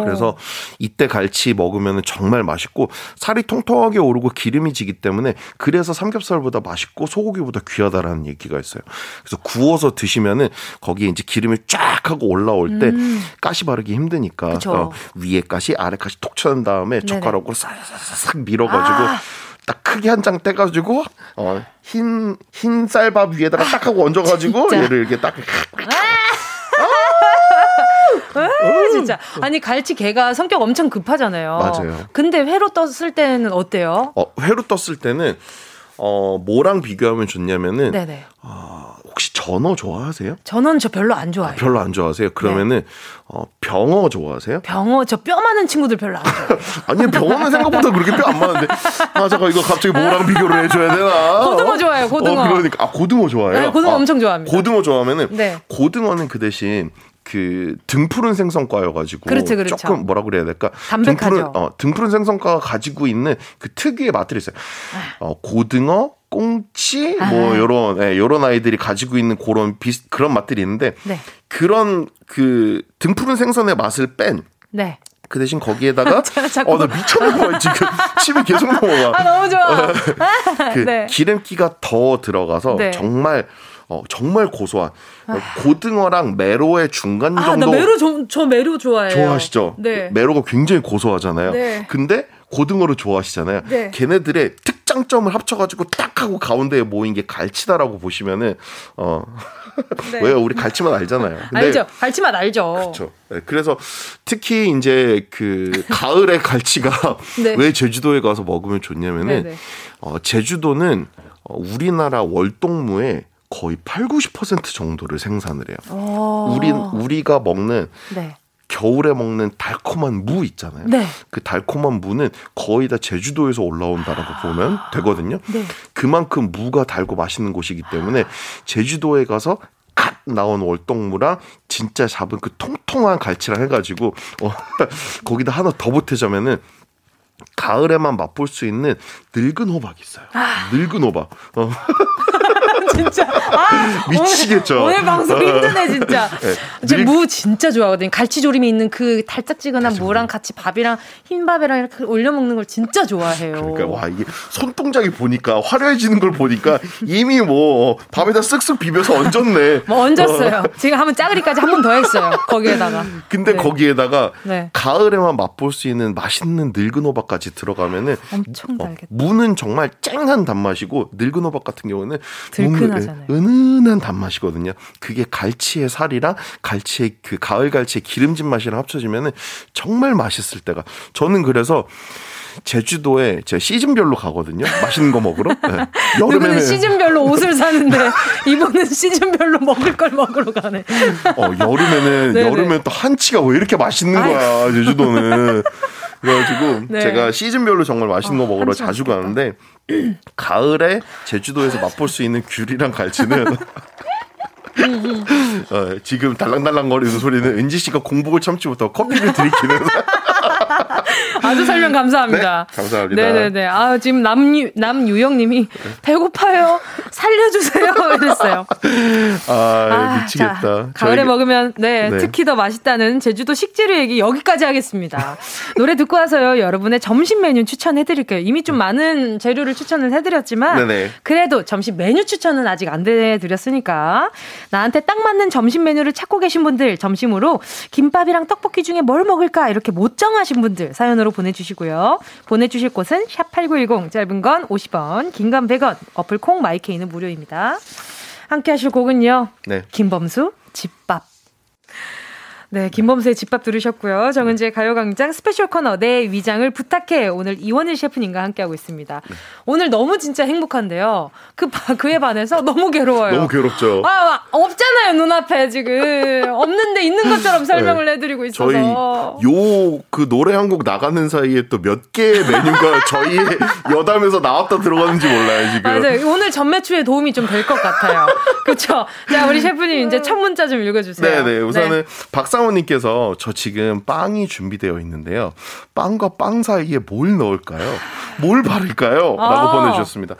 그래서 이때 갈치 먹으면 정말 맛있고 살이 통통하게 오르고 기름이 지기 때문에 그래서 삼겹살보다 맛있고 소고기보다 귀하다라는 얘기가 있어요. 그래서 구워서 드시면은 거기에 이제 기름이 쫙 하고 올라올 때 음. 가시 바르기 힘드니까 어, 위에 가시 아래 가시 톡 쳐낸 다음에 젓가락으로 싹싹 밀어가지고 아. 딱 크게 한 장 떼가지고 어, 흰, 흰 쌀밥 위에다가 딱 하고 얹어가지고 얘를 이렇게 딱. 아, 진짜. 아니, 갈치 개가 성격 엄청 급하잖아요. 맞아요. 근데 회로 떴을 때는 어때요? 어, 회로 떴을 때는, 어, 뭐랑 비교하면 좋냐면은, 네네. 어, 혹시 전어 좋아하세요? 전어는 저 별로 안 좋아해요. 아, 별로 안 좋아하세요? 그러면은 네. 어, 병어 좋아하세요? 병어 저 뼈 많은 친구들 별로 안 좋아해요. 아니 병어는 생각보다 그렇게 뼈 안 많은데 아 잠깐 이거 갑자기 뭐랑 비교를 해줘야 되나? 고등어 좋아해요. 고등어. 어, 그러니까 아 고등어 좋아해요. 네, 고등어 아, 엄청 좋아합니다. 고등어 좋아하면은 네. 고등어는 그 대신 그 등푸른 생선과여가지고 그렇죠, 그렇죠. 조금 뭐라 그래야 될까? 담백하죠. 등푸른, 어, 등푸른 생선과가 가지고 있는 그 특유의 맛들이 있어요. 어, 고등어, 꽁치 아. 뭐 요런 예, 요런 아이들이 가지고 있는 그런 비슷 그런 맛들이 있는데 네. 그런 그 등푸른 생선의 맛을 뺀 네. 그 대신 거기에다가 어 나 미쳤나 봐 지금 침이 계속 넘어가. 아 너무 좋아. 그 네. 기름기가 더 들어가서 네. 정말 어, 정말 고소한 아. 고등어랑 메로의 중간 정도. 아, 나 메로 저, 저 메로 좋아해요. 좋아하시죠? 네. 메로가 굉장히 고소하잖아요. 네. 근데 고등어를 좋아하시잖아요. 네. 걔네들의 특장점을 합쳐가지고 딱 하고 가운데에 모인 게 갈치다라고 보시면은 어 네. 왜요? 우리 갈치맛 알잖아요. 알죠. 갈치맛 알죠. 그렇죠. 네, 그래서 특히 이제 그 가을에 갈치가 네. 왜 제주도에 가서 먹으면 좋냐면은 네, 네. 어, 제주도는 어, 우리나라 월동무의 거의 8, 90% 정도를 생산을 해요. 우리 우리가 먹는 네. 겨울에 먹는 달콤한 무 있잖아요. 네. 그 달콤한 무는 거의 다 제주도에서 올라온다라고 보면 되거든요. 네. 그만큼 무가 달고 맛있는 곳이기 때문에 제주도에 가서 갓 나온 월동무랑 진짜 잡은 그 통통한 갈치랑 해가지고 어, 거기다 하나 더 보태자면은 가을에만 맛볼 수 있는 늙은 호박 있어요. 아. 늙은 호박. 어. 진짜. 아, 미치겠죠. 오늘, 오늘 방송 힘드네, 진짜. 네. 제무 진짜 좋아하거든요. 갈치조림이 있는 그 달짝지근한 무랑 같이 밥이랑 흰밥이랑 이렇게 올려 먹는 걸 진짜 좋아해요. 그러니까 와 이게 손동작이 보니까 화려해지는 걸 보니까 이미 뭐 밥에다 쓱쓱 비벼서 얹었네. 뭐 얹었어요. 어. 지금 한번 짜글이까지 한 번 더 했어요. 거기에다가. 근데 네. 거기에다가 네. 가을에만 맛볼 수 있는 맛있는 늙은 호박까지 들어가면은 엄청 어, 달겠다. 무는 정말 쨍한 단맛이고 늙은 호박 같은 경우는 들 큰하잖아요. 은은한 단맛이거든요. 그게 갈치의 살이랑 갈치의 그 가을 갈치의 기름진 맛이랑 합쳐지면은 정말 맛있을 때가 저는 그래서 제주도에 제 시즌별로 가거든요. 맛있는 거 먹으러. 네. 여름에는 시즌별로 옷을 사는데 이번은 시즌별로 먹을 걸 먹으러 가네. 어 여름에는. 여름엔 또 한치가 왜 이렇게 맛있는 거야 제주도는. 그래가지고 네. 제가 시즌별로 정말 맛있는 거 아, 먹으러 자주 맛있겠다. 가는데 가을에 제주도에서 맛볼 수 있는 귤이랑 갈치는 어, 지금 달랑달랑거리는 소리는 은지 씨가 공복을 참지 못하고 커피를 들이키는 아주 설명 감사합니다. 네, 감사합니다. 네네네. 아, 지금 남유, 남유영님이 배고파요. 살려주세요. 이랬어요. 아, 아 미치겠다. 자, 가을에 저희... 먹으면, 네, 네, 특히 더 맛있다는 제주도 식재료 얘기 여기까지 하겠습니다. 노래 듣고 와서요. 여러분의 점심 메뉴 추천해드릴게요. 이미 좀 많은 재료를 추천을 해드렸지만, 네네. 그래도 점심 메뉴 추천은 아직 안 해드렸으니까, 나한테 딱 맞는 점심 메뉴를 찾고 계신 분들, 점심으로 김밥이랑 떡볶이 중에 뭘 먹을까? 이렇게 못 정하신 분들, 사연 으로 보내주시고요. 보내주실 곳은 샵8910, 짧은 건 50원, 긴 건 100원, 어플 콩 마이케이는 무료입니다. 함께 하실 곡은요. 네. 김범수, 집밥. 네, 김범수의 집밥 들으셨고요. 정은지의 가요광장 스페셜 코너 내 위장을 부탁해. 오늘 이원일 셰프님과 함께하고 있습니다. 네. 오늘 너무 진짜 행복한데요. 그, 그에 반해서 너무 괴로워요. 너무 괴롭죠. 아, 없잖아요, 눈 앞에 지금. 없는데 있는 것처럼 설명을 네. 해드리고 있어서. 저희 요, 그 노래 한 곡 나가는 사이에 또 몇 개의 메뉴가 저희 여담에서 나왔다 들어가는지 몰라요, 지금. 맞아요. 오늘 전매추에 도움이 좀 될 것 같아요. 그쵸? 자, 우리 셰프님 이제 첫 문자 좀 읽어주세요. 네네. 네. 우선은 네. 박상 이상호님께서 저 지금 빵이 준비되어 있는데요. 빵과 빵 사이에 뭘 넣을까요? 뭘 바를까요? 라고 아. 보내주셨습니다.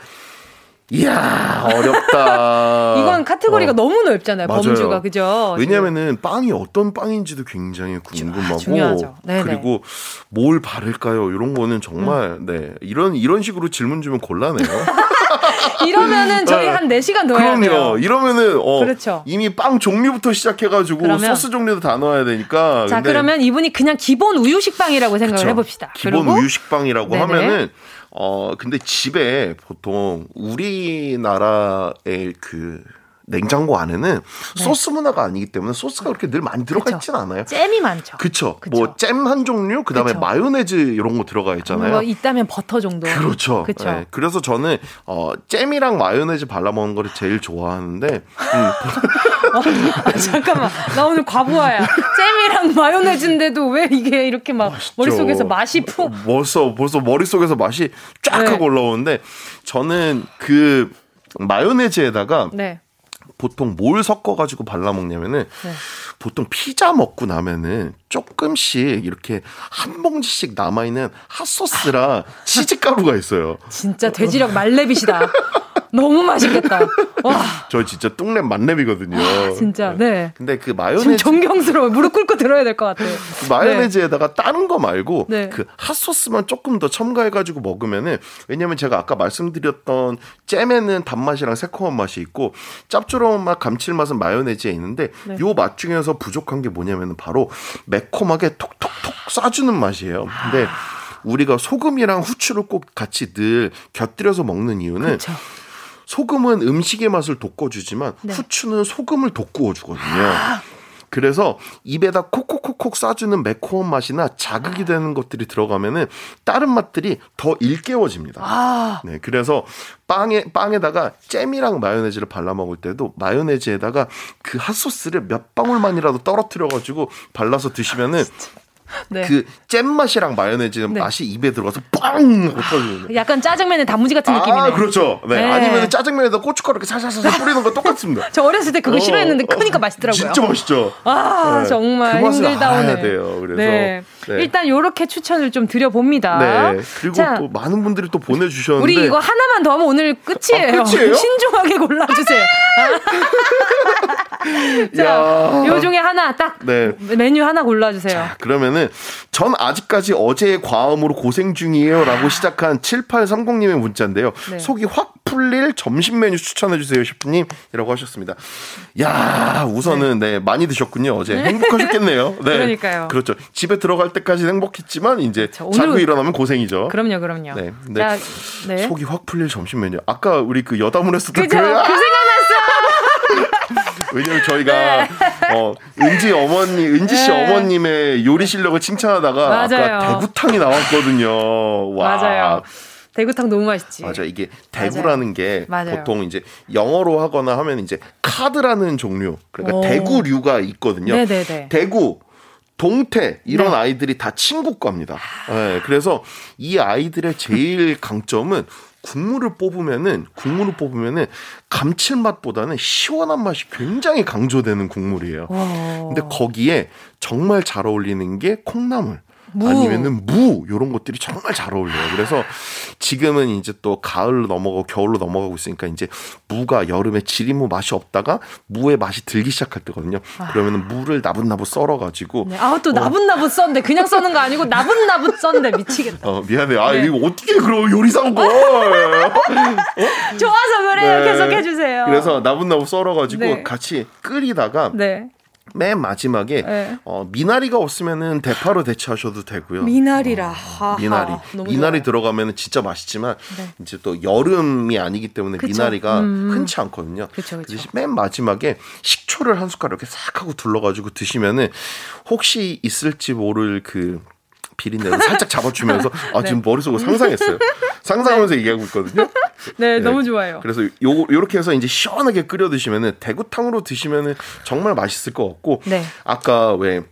이야 어렵다. 이건 카테고리가 어. 너무 넓잖아요. 맞아요. 범주가 그죠? 왜냐하면은 빵이 어떤 빵인지도 굉장히 궁금하고 중요하죠. 그리고 뭘 바를까요? 이런 거는 정말 음. 네 이런 이런 식으로 질문 주면 곤란해요. 이러면은 저희 네. 한 4시간 더 해야 돼요. 이러면은 어, 그렇죠. 이미 빵 종류부터 시작해가지고 그러면, 소스 종류도 다 넣어야 되니까. 자 그러면 이분이 그냥 기본 우유식빵이라고 생각을. 해봅시다. 기본 우유식빵이라고 네네. 하면은 어 근데 집에 보통 우리나라의 그 냉장고 안에는 네. 소스 문화가 아니기 때문에 소스가 그렇게 늘 많이 들어가 그쵸. 있지는 않아요. 잼이 많죠. 그렇죠. 뭐 잼 한 종류, 그다음에 그쵸. 마요네즈 이런 거 들어가 있잖아요. 뭐 있다면 버터 정도. 그렇죠. 그렇죠. 네. 그래서 저는 어 잼이랑 마요네즈 발라 먹는 거를 제일 좋아하는데 음. 어, 아, 잠깐만. 나 오늘 과부하야. 잼이랑 마요네즈인데도 왜 이게 이렇게 막 맛있죠. 머릿속에서 맛이 푹 벌써 벌써 머릿속에서 맛이 쫙 네. 하고 올라오는데 저는 그 마요네즈에다가 네. 보통 뭘 섞어가지고 발라 먹냐면은 네. 보통 피자 먹고 나면은 조금씩 이렇게 한 봉지씩 남아있는 핫소스랑 치즈가루가 있어요. 진짜 돼지력 말레빗이다. 너무 맛있겠다. 와. 저 진짜 뚱랩 만렙이거든요. 아, 진짜. 네. 근데 그 마요네즈 존경스러워. 무릎 꿇고 들어야 될 것 같아요. 그 마요네즈에다가 네. 다른 거 말고 네. 그 핫소스만 조금 더 첨가해 가지고 먹으면은 왜냐면 제가 아까 말씀드렸던 잼에는 단맛이랑 새콤한 맛이 있고 짭조름한 맛, 감칠맛은 마요네즈에 있는데 네. 요맛 중에서 부족한 게 뭐냐면은 바로 매콤하게 톡톡톡 쏴주는 맛이에요. 근데 우리가 소금이랑 후추를 꼭 같이 늘 곁들여서 먹는 이유는 그쵸. 소금은 음식의 맛을 돋궈주지만 네. 후추는 소금을 돋구어주거든요. 아. 그래서 입에다 콕콕콕콕 쏴주는 매콤한 맛이나 자극이 되는 것들이 들어가면은 다른 맛들이 더 일깨워집니다. 아. 네, 그래서 빵에 빵에다가 잼이랑 마요네즈를 발라 먹을 때도 마요네즈에다가 그 핫소스를 몇 방울만이라도 떨어뜨려 가지고 발라서 드시면은 네. 그 잼맛이랑 마요네즈 네. 맛이 입에 들어가서 빵 하고 터지는 약간 짜장면의 단무지 같은 아, 느낌이네. 그렇죠. 네. 네. 아니면 짜장면에다 고춧가루 이렇게 살살살 뿌리는 거 똑같습니다. 저 어렸을 때 그거 어, 싫어했는데 크니까 맛있더라고요. 진짜 맛있죠. 아 네. 정말 그 힘들다 오늘. 돼요. 그래서 네. 네. 일단 요렇게 추천을 좀 드려 봅니다. 네. 그리고 자, 또 많은 분들이 또 보내 주셨는데 우리 이거 하나만 더 하면 오늘 끝이에요. 아, 끝이에요? 신중하게 골라 주세요. 자, 요 중에 하나 딱 네. 메뉴 하나 골라 주세요. 자, 그러면은 전 아직까지 어제의 과음으로 고생 중이에요 라고 시작한 7830님의 문자인데요. 네. 속이 확 풀릴 점심 메뉴 추천해 주세요, 셰프님 이라고 하셨습니다. 야, 우선은 네, 네 많이 드셨군요. 어제 네. 행복하셨겠네요. 네. 그러니까요. 그렇죠. 집에 들어갈 때까지 행복했지만 이제 그렇죠. 자고 일어나면 고생이죠. 그럼요, 그럼요. 네. 네. 자, 네. 속이 확 풀릴 점심 메뉴. 아까 우리 그 여담을 했었던 그죠? 그, 그 왜냐면 저희가 네. 어 은지 어머니 은지 씨 네. 어머님의 요리 실력을 칭찬하다가 맞아요. 아까 대구탕이 나왔거든요. 와. 맞아요. 대구탕 너무 맛있지. 맞아. 이게 대구라는 맞아요. 게 맞아요. 보통 이제 영어로 하거나 하면 이제 카드라는 종류. 그러니까 오. 대구류가 있거든요. 네네네. 대구 동태 이런 네. 아이들이 다 친구과입니다. 네, 그래서 이 아이들의 제일 강점은 국물을 뽑으면은 국물을 뽑으면은 감칠맛보다는 시원한 맛이 굉장히 강조되는 국물이에요. 와. 근데 거기에 정말 잘 어울리는 게 콩나물. 무. 아니면은 무 요런 것들이 정말 잘 어울려요. 그래서 지금은 이제 또 가을로 넘어가고 겨울로 넘어가고 있으니까 이제 무가 여름에 지리무 맛이 없다가 무의 맛이 들기 시작할 때거든요. 아. 그러면은 무를 나붓나붓 썰어 가지고 네. 아또 어. 나붓나붓 썬데 그냥 써는 거 아니고 나붓나붓 썬데 미치겠다. 어 미안해. 아 네. 이거 어떻게 그럼 요리사고 어? 좋아서 그래요. 네. 계속 해주세요. 그래서 나붓나붓 썰어 가지고 네. 같이 끓이다가 네. 맨 마지막에 네. 어, 미나리가 없으면은 대파로 대체하셔도 되고요. 미나리라. 어, 미나리. 미나리 들어가면은 진짜 맛있지만 네. 이제 또 여름이 아니기 때문에 그쵸? 미나리가 음. 흔치 않거든요. 그쵸, 그쵸. 맨 마지막에 식초를 한 숟가락 이렇게 싹 하고 둘러가지고 드시면은 혹시 있을지 모를 그 비린내를 살짝 잡아주면서 아 네. 지금 머릿속으로 상상했어요. 상상하면서 네. 얘기하고 있거든요. 네, 네, 너무 좋아요. 그래서 요 요렇게 해서 이제 시원하게 끓여 드시면은 대구탕으로 드시면은 정말 맛있을 것 같고 네. 아까 왜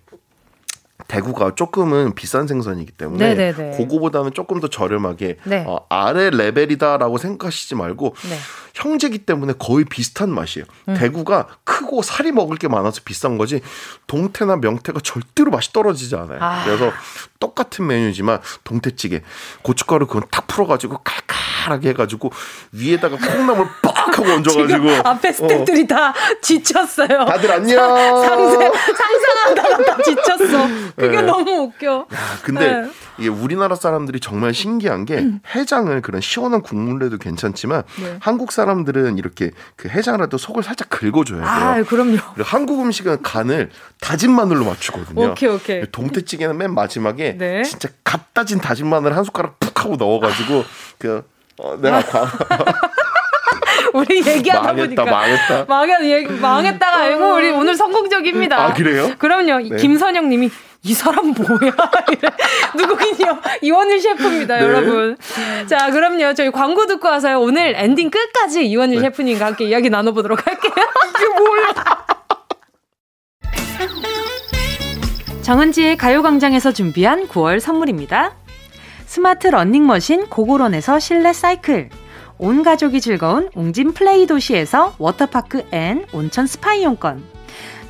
대구가 조금은 비싼 생선이기 때문에 네네네. 그거보다는 조금 더 저렴하게 네. 어, 아래 레벨이다라고 생각하시지 말고 네. 형제기 때문에 거의 비슷한 맛이에요. 음. 대구가 크고 살이 먹을 게 많아서 비싼 거지 동태나 명태가 절대로 맛이 떨어지지 않아요. 아. 그래서 똑같은 메뉴지만 동태찌개 고춧가루 그건 탁 풀어가지고 칼칼하게 해가지고 위에다가 콩나물 빡 하고 얹어가지고 앞에 스태프들이 어. 다 지쳤어요. 다들 안녕. 상상, 상상하다가 다 지쳤어. 그게 네. 너무 웃겨. 야, 근데 네. 이게 우리나라 사람들이 정말 신기한 게 음. 해장을 그런 시원한 국물에도 괜찮지만 네. 한국 사람들은 이렇게 그 해장을 해도 속을 살짝 긁어줘야 돼요. 아, 그럼요. 한국 음식은 간을 다진 마늘로 맞추거든요. 오케이, 오케이. 동태찌개는 맨 마지막에 네. 진짜 갓 다진 다진 마늘 한 숟가락 푹 하고 넣어가지고 그 어, 내가 과 우리 얘기하다 망했다, 보니까 망했다. 망했 망했다가 알고 우리 오늘 성공적입니다. 아 그래요? 그럼요. 네. 김선영님이 이 사람 뭐야? 누구긴요? 이원일 셰프입니다, 네. 여러분. 자, 그럼요. 저희 광고 듣고 와서요. 오늘 엔딩 끝까지 이원일 네. 셰프님과 함께 이야기 나눠보도록 할게요. 이게 뭐야? 정은지의 가요광장에서 준비한 9월 선물입니다. 스마트 러닝머신 고고런에서 실내 사이클. 온 가족이 즐거운 웅진 플레이 도시에서 워터파크 and 온천 스파 이용권.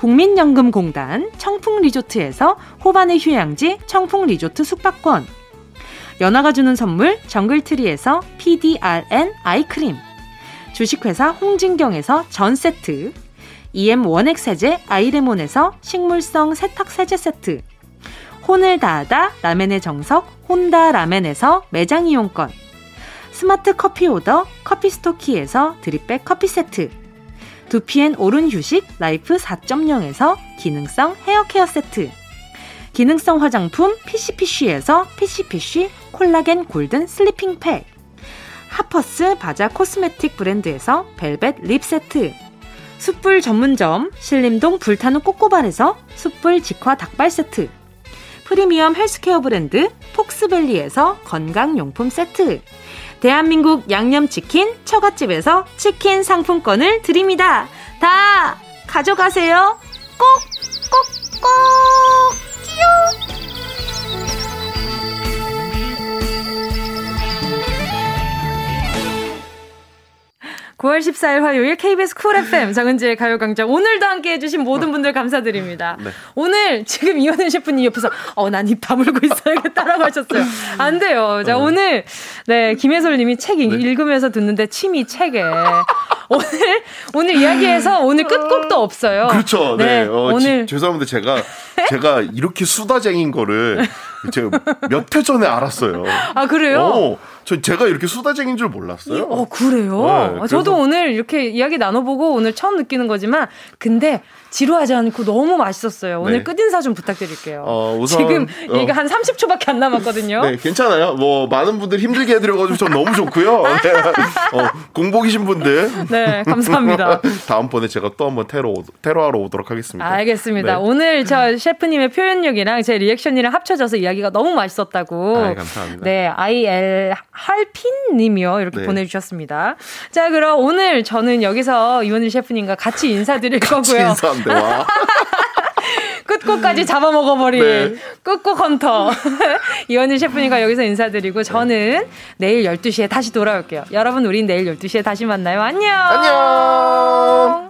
국민연금공단 청풍리조트에서 호반의 휴양지 청풍리조트 숙박권, 연어가 주는 선물 정글트리에서 PDRN 아이크림, 주식회사 홍진경에서 전 세트, EM 원액 세제 아이레몬에서 식물성 세탁 세제 세트, 혼을 다하다 라멘의 정석 혼다 라멘에서 매장 이용권, 스마트 커피 오더 커피스토키에서 드립백 커피 세트, 두피엔 옳은 휴식 라이프 4.0에서 기능성 헤어 케어 세트, 기능성 화장품 피시피쉬에서 피시피쉬 콜라겐 골든 슬리핑 팩 하퍼스 바자 코스메틱 브랜드에서 벨벳 립 세트. 숯불 전문점 신림동 불타는 꼬꼬발에서 숯불 직화 닭발 세트. 프리미엄 헬스케어 브랜드 폭스밸리에서 건강용품 세트 대한민국 양념치킨 처갓집에서 치킨 상품권을 드립니다. 다 가져가세요. 꼭, 꼭, 꼭! 9월 14일 화요일 KBS 쿨 FM 정은지의 가요광장 오늘도 함께 해주신 모든 분들 감사드립니다. 네. 오늘 지금 이현은 셰프님 옆에서 어 난 입 다물고 있어야겠다라고 하셨어요. 안 돼요. 자 어. 오늘 네 김혜솔님이 책 네. 읽으면서 듣는데 침이 책에 오늘 오늘 이야기에서 오늘 끝곡도 없어요. 그렇죠. 네. 네. 어, 오늘 지, 죄송합니다. 제가 제가 이렇게 수다쟁인 거를 제가 몇 회 전에 알았어요. 아 그래요? 어, 저 제가 이렇게 수다쟁인 줄 몰랐어요. 어 그래요? 네, 저도 오늘 이렇게 이야기 나눠보고 오늘 처음 느끼는 거지만 근데 지루하지 않고 너무 맛있었어요. 오늘 네. 끝인사 좀 부탁드릴게요. 어, 우선, 지금 어. 이게 한 30초밖에 안 남았거든요. 네, 괜찮아요. 뭐 많은 분들 힘들게 해드려가지고 전 너무 좋고요. 네. 어, 공복이신 분들. 네, 감사합니다. 다음번에 제가 또 한번 테러 테러하러 오도록 하겠습니다. 알겠습니다. 네. 오늘 저 셰프님의 표현력이랑 제 리액션이랑 합쳐져서 이야기가 너무 맛있었다고. 아, 감사합니다. 네, IL 할핀님이요 이렇게 네. 보내주셨습니다. 자, 그럼 오늘 저는 여기서 이원일 셰프님과 같이 인사드릴 같이 거고요. 인사 한대 와. 끝곡까지 잡아먹어버린 네. 끝곡 헌터 이원일 셰프님과 여기서 인사드리고 저는 내일 12시에 다시 돌아올게요. 여러분 우린 내일 12시에 다시 만나요. 안녕. 안녕.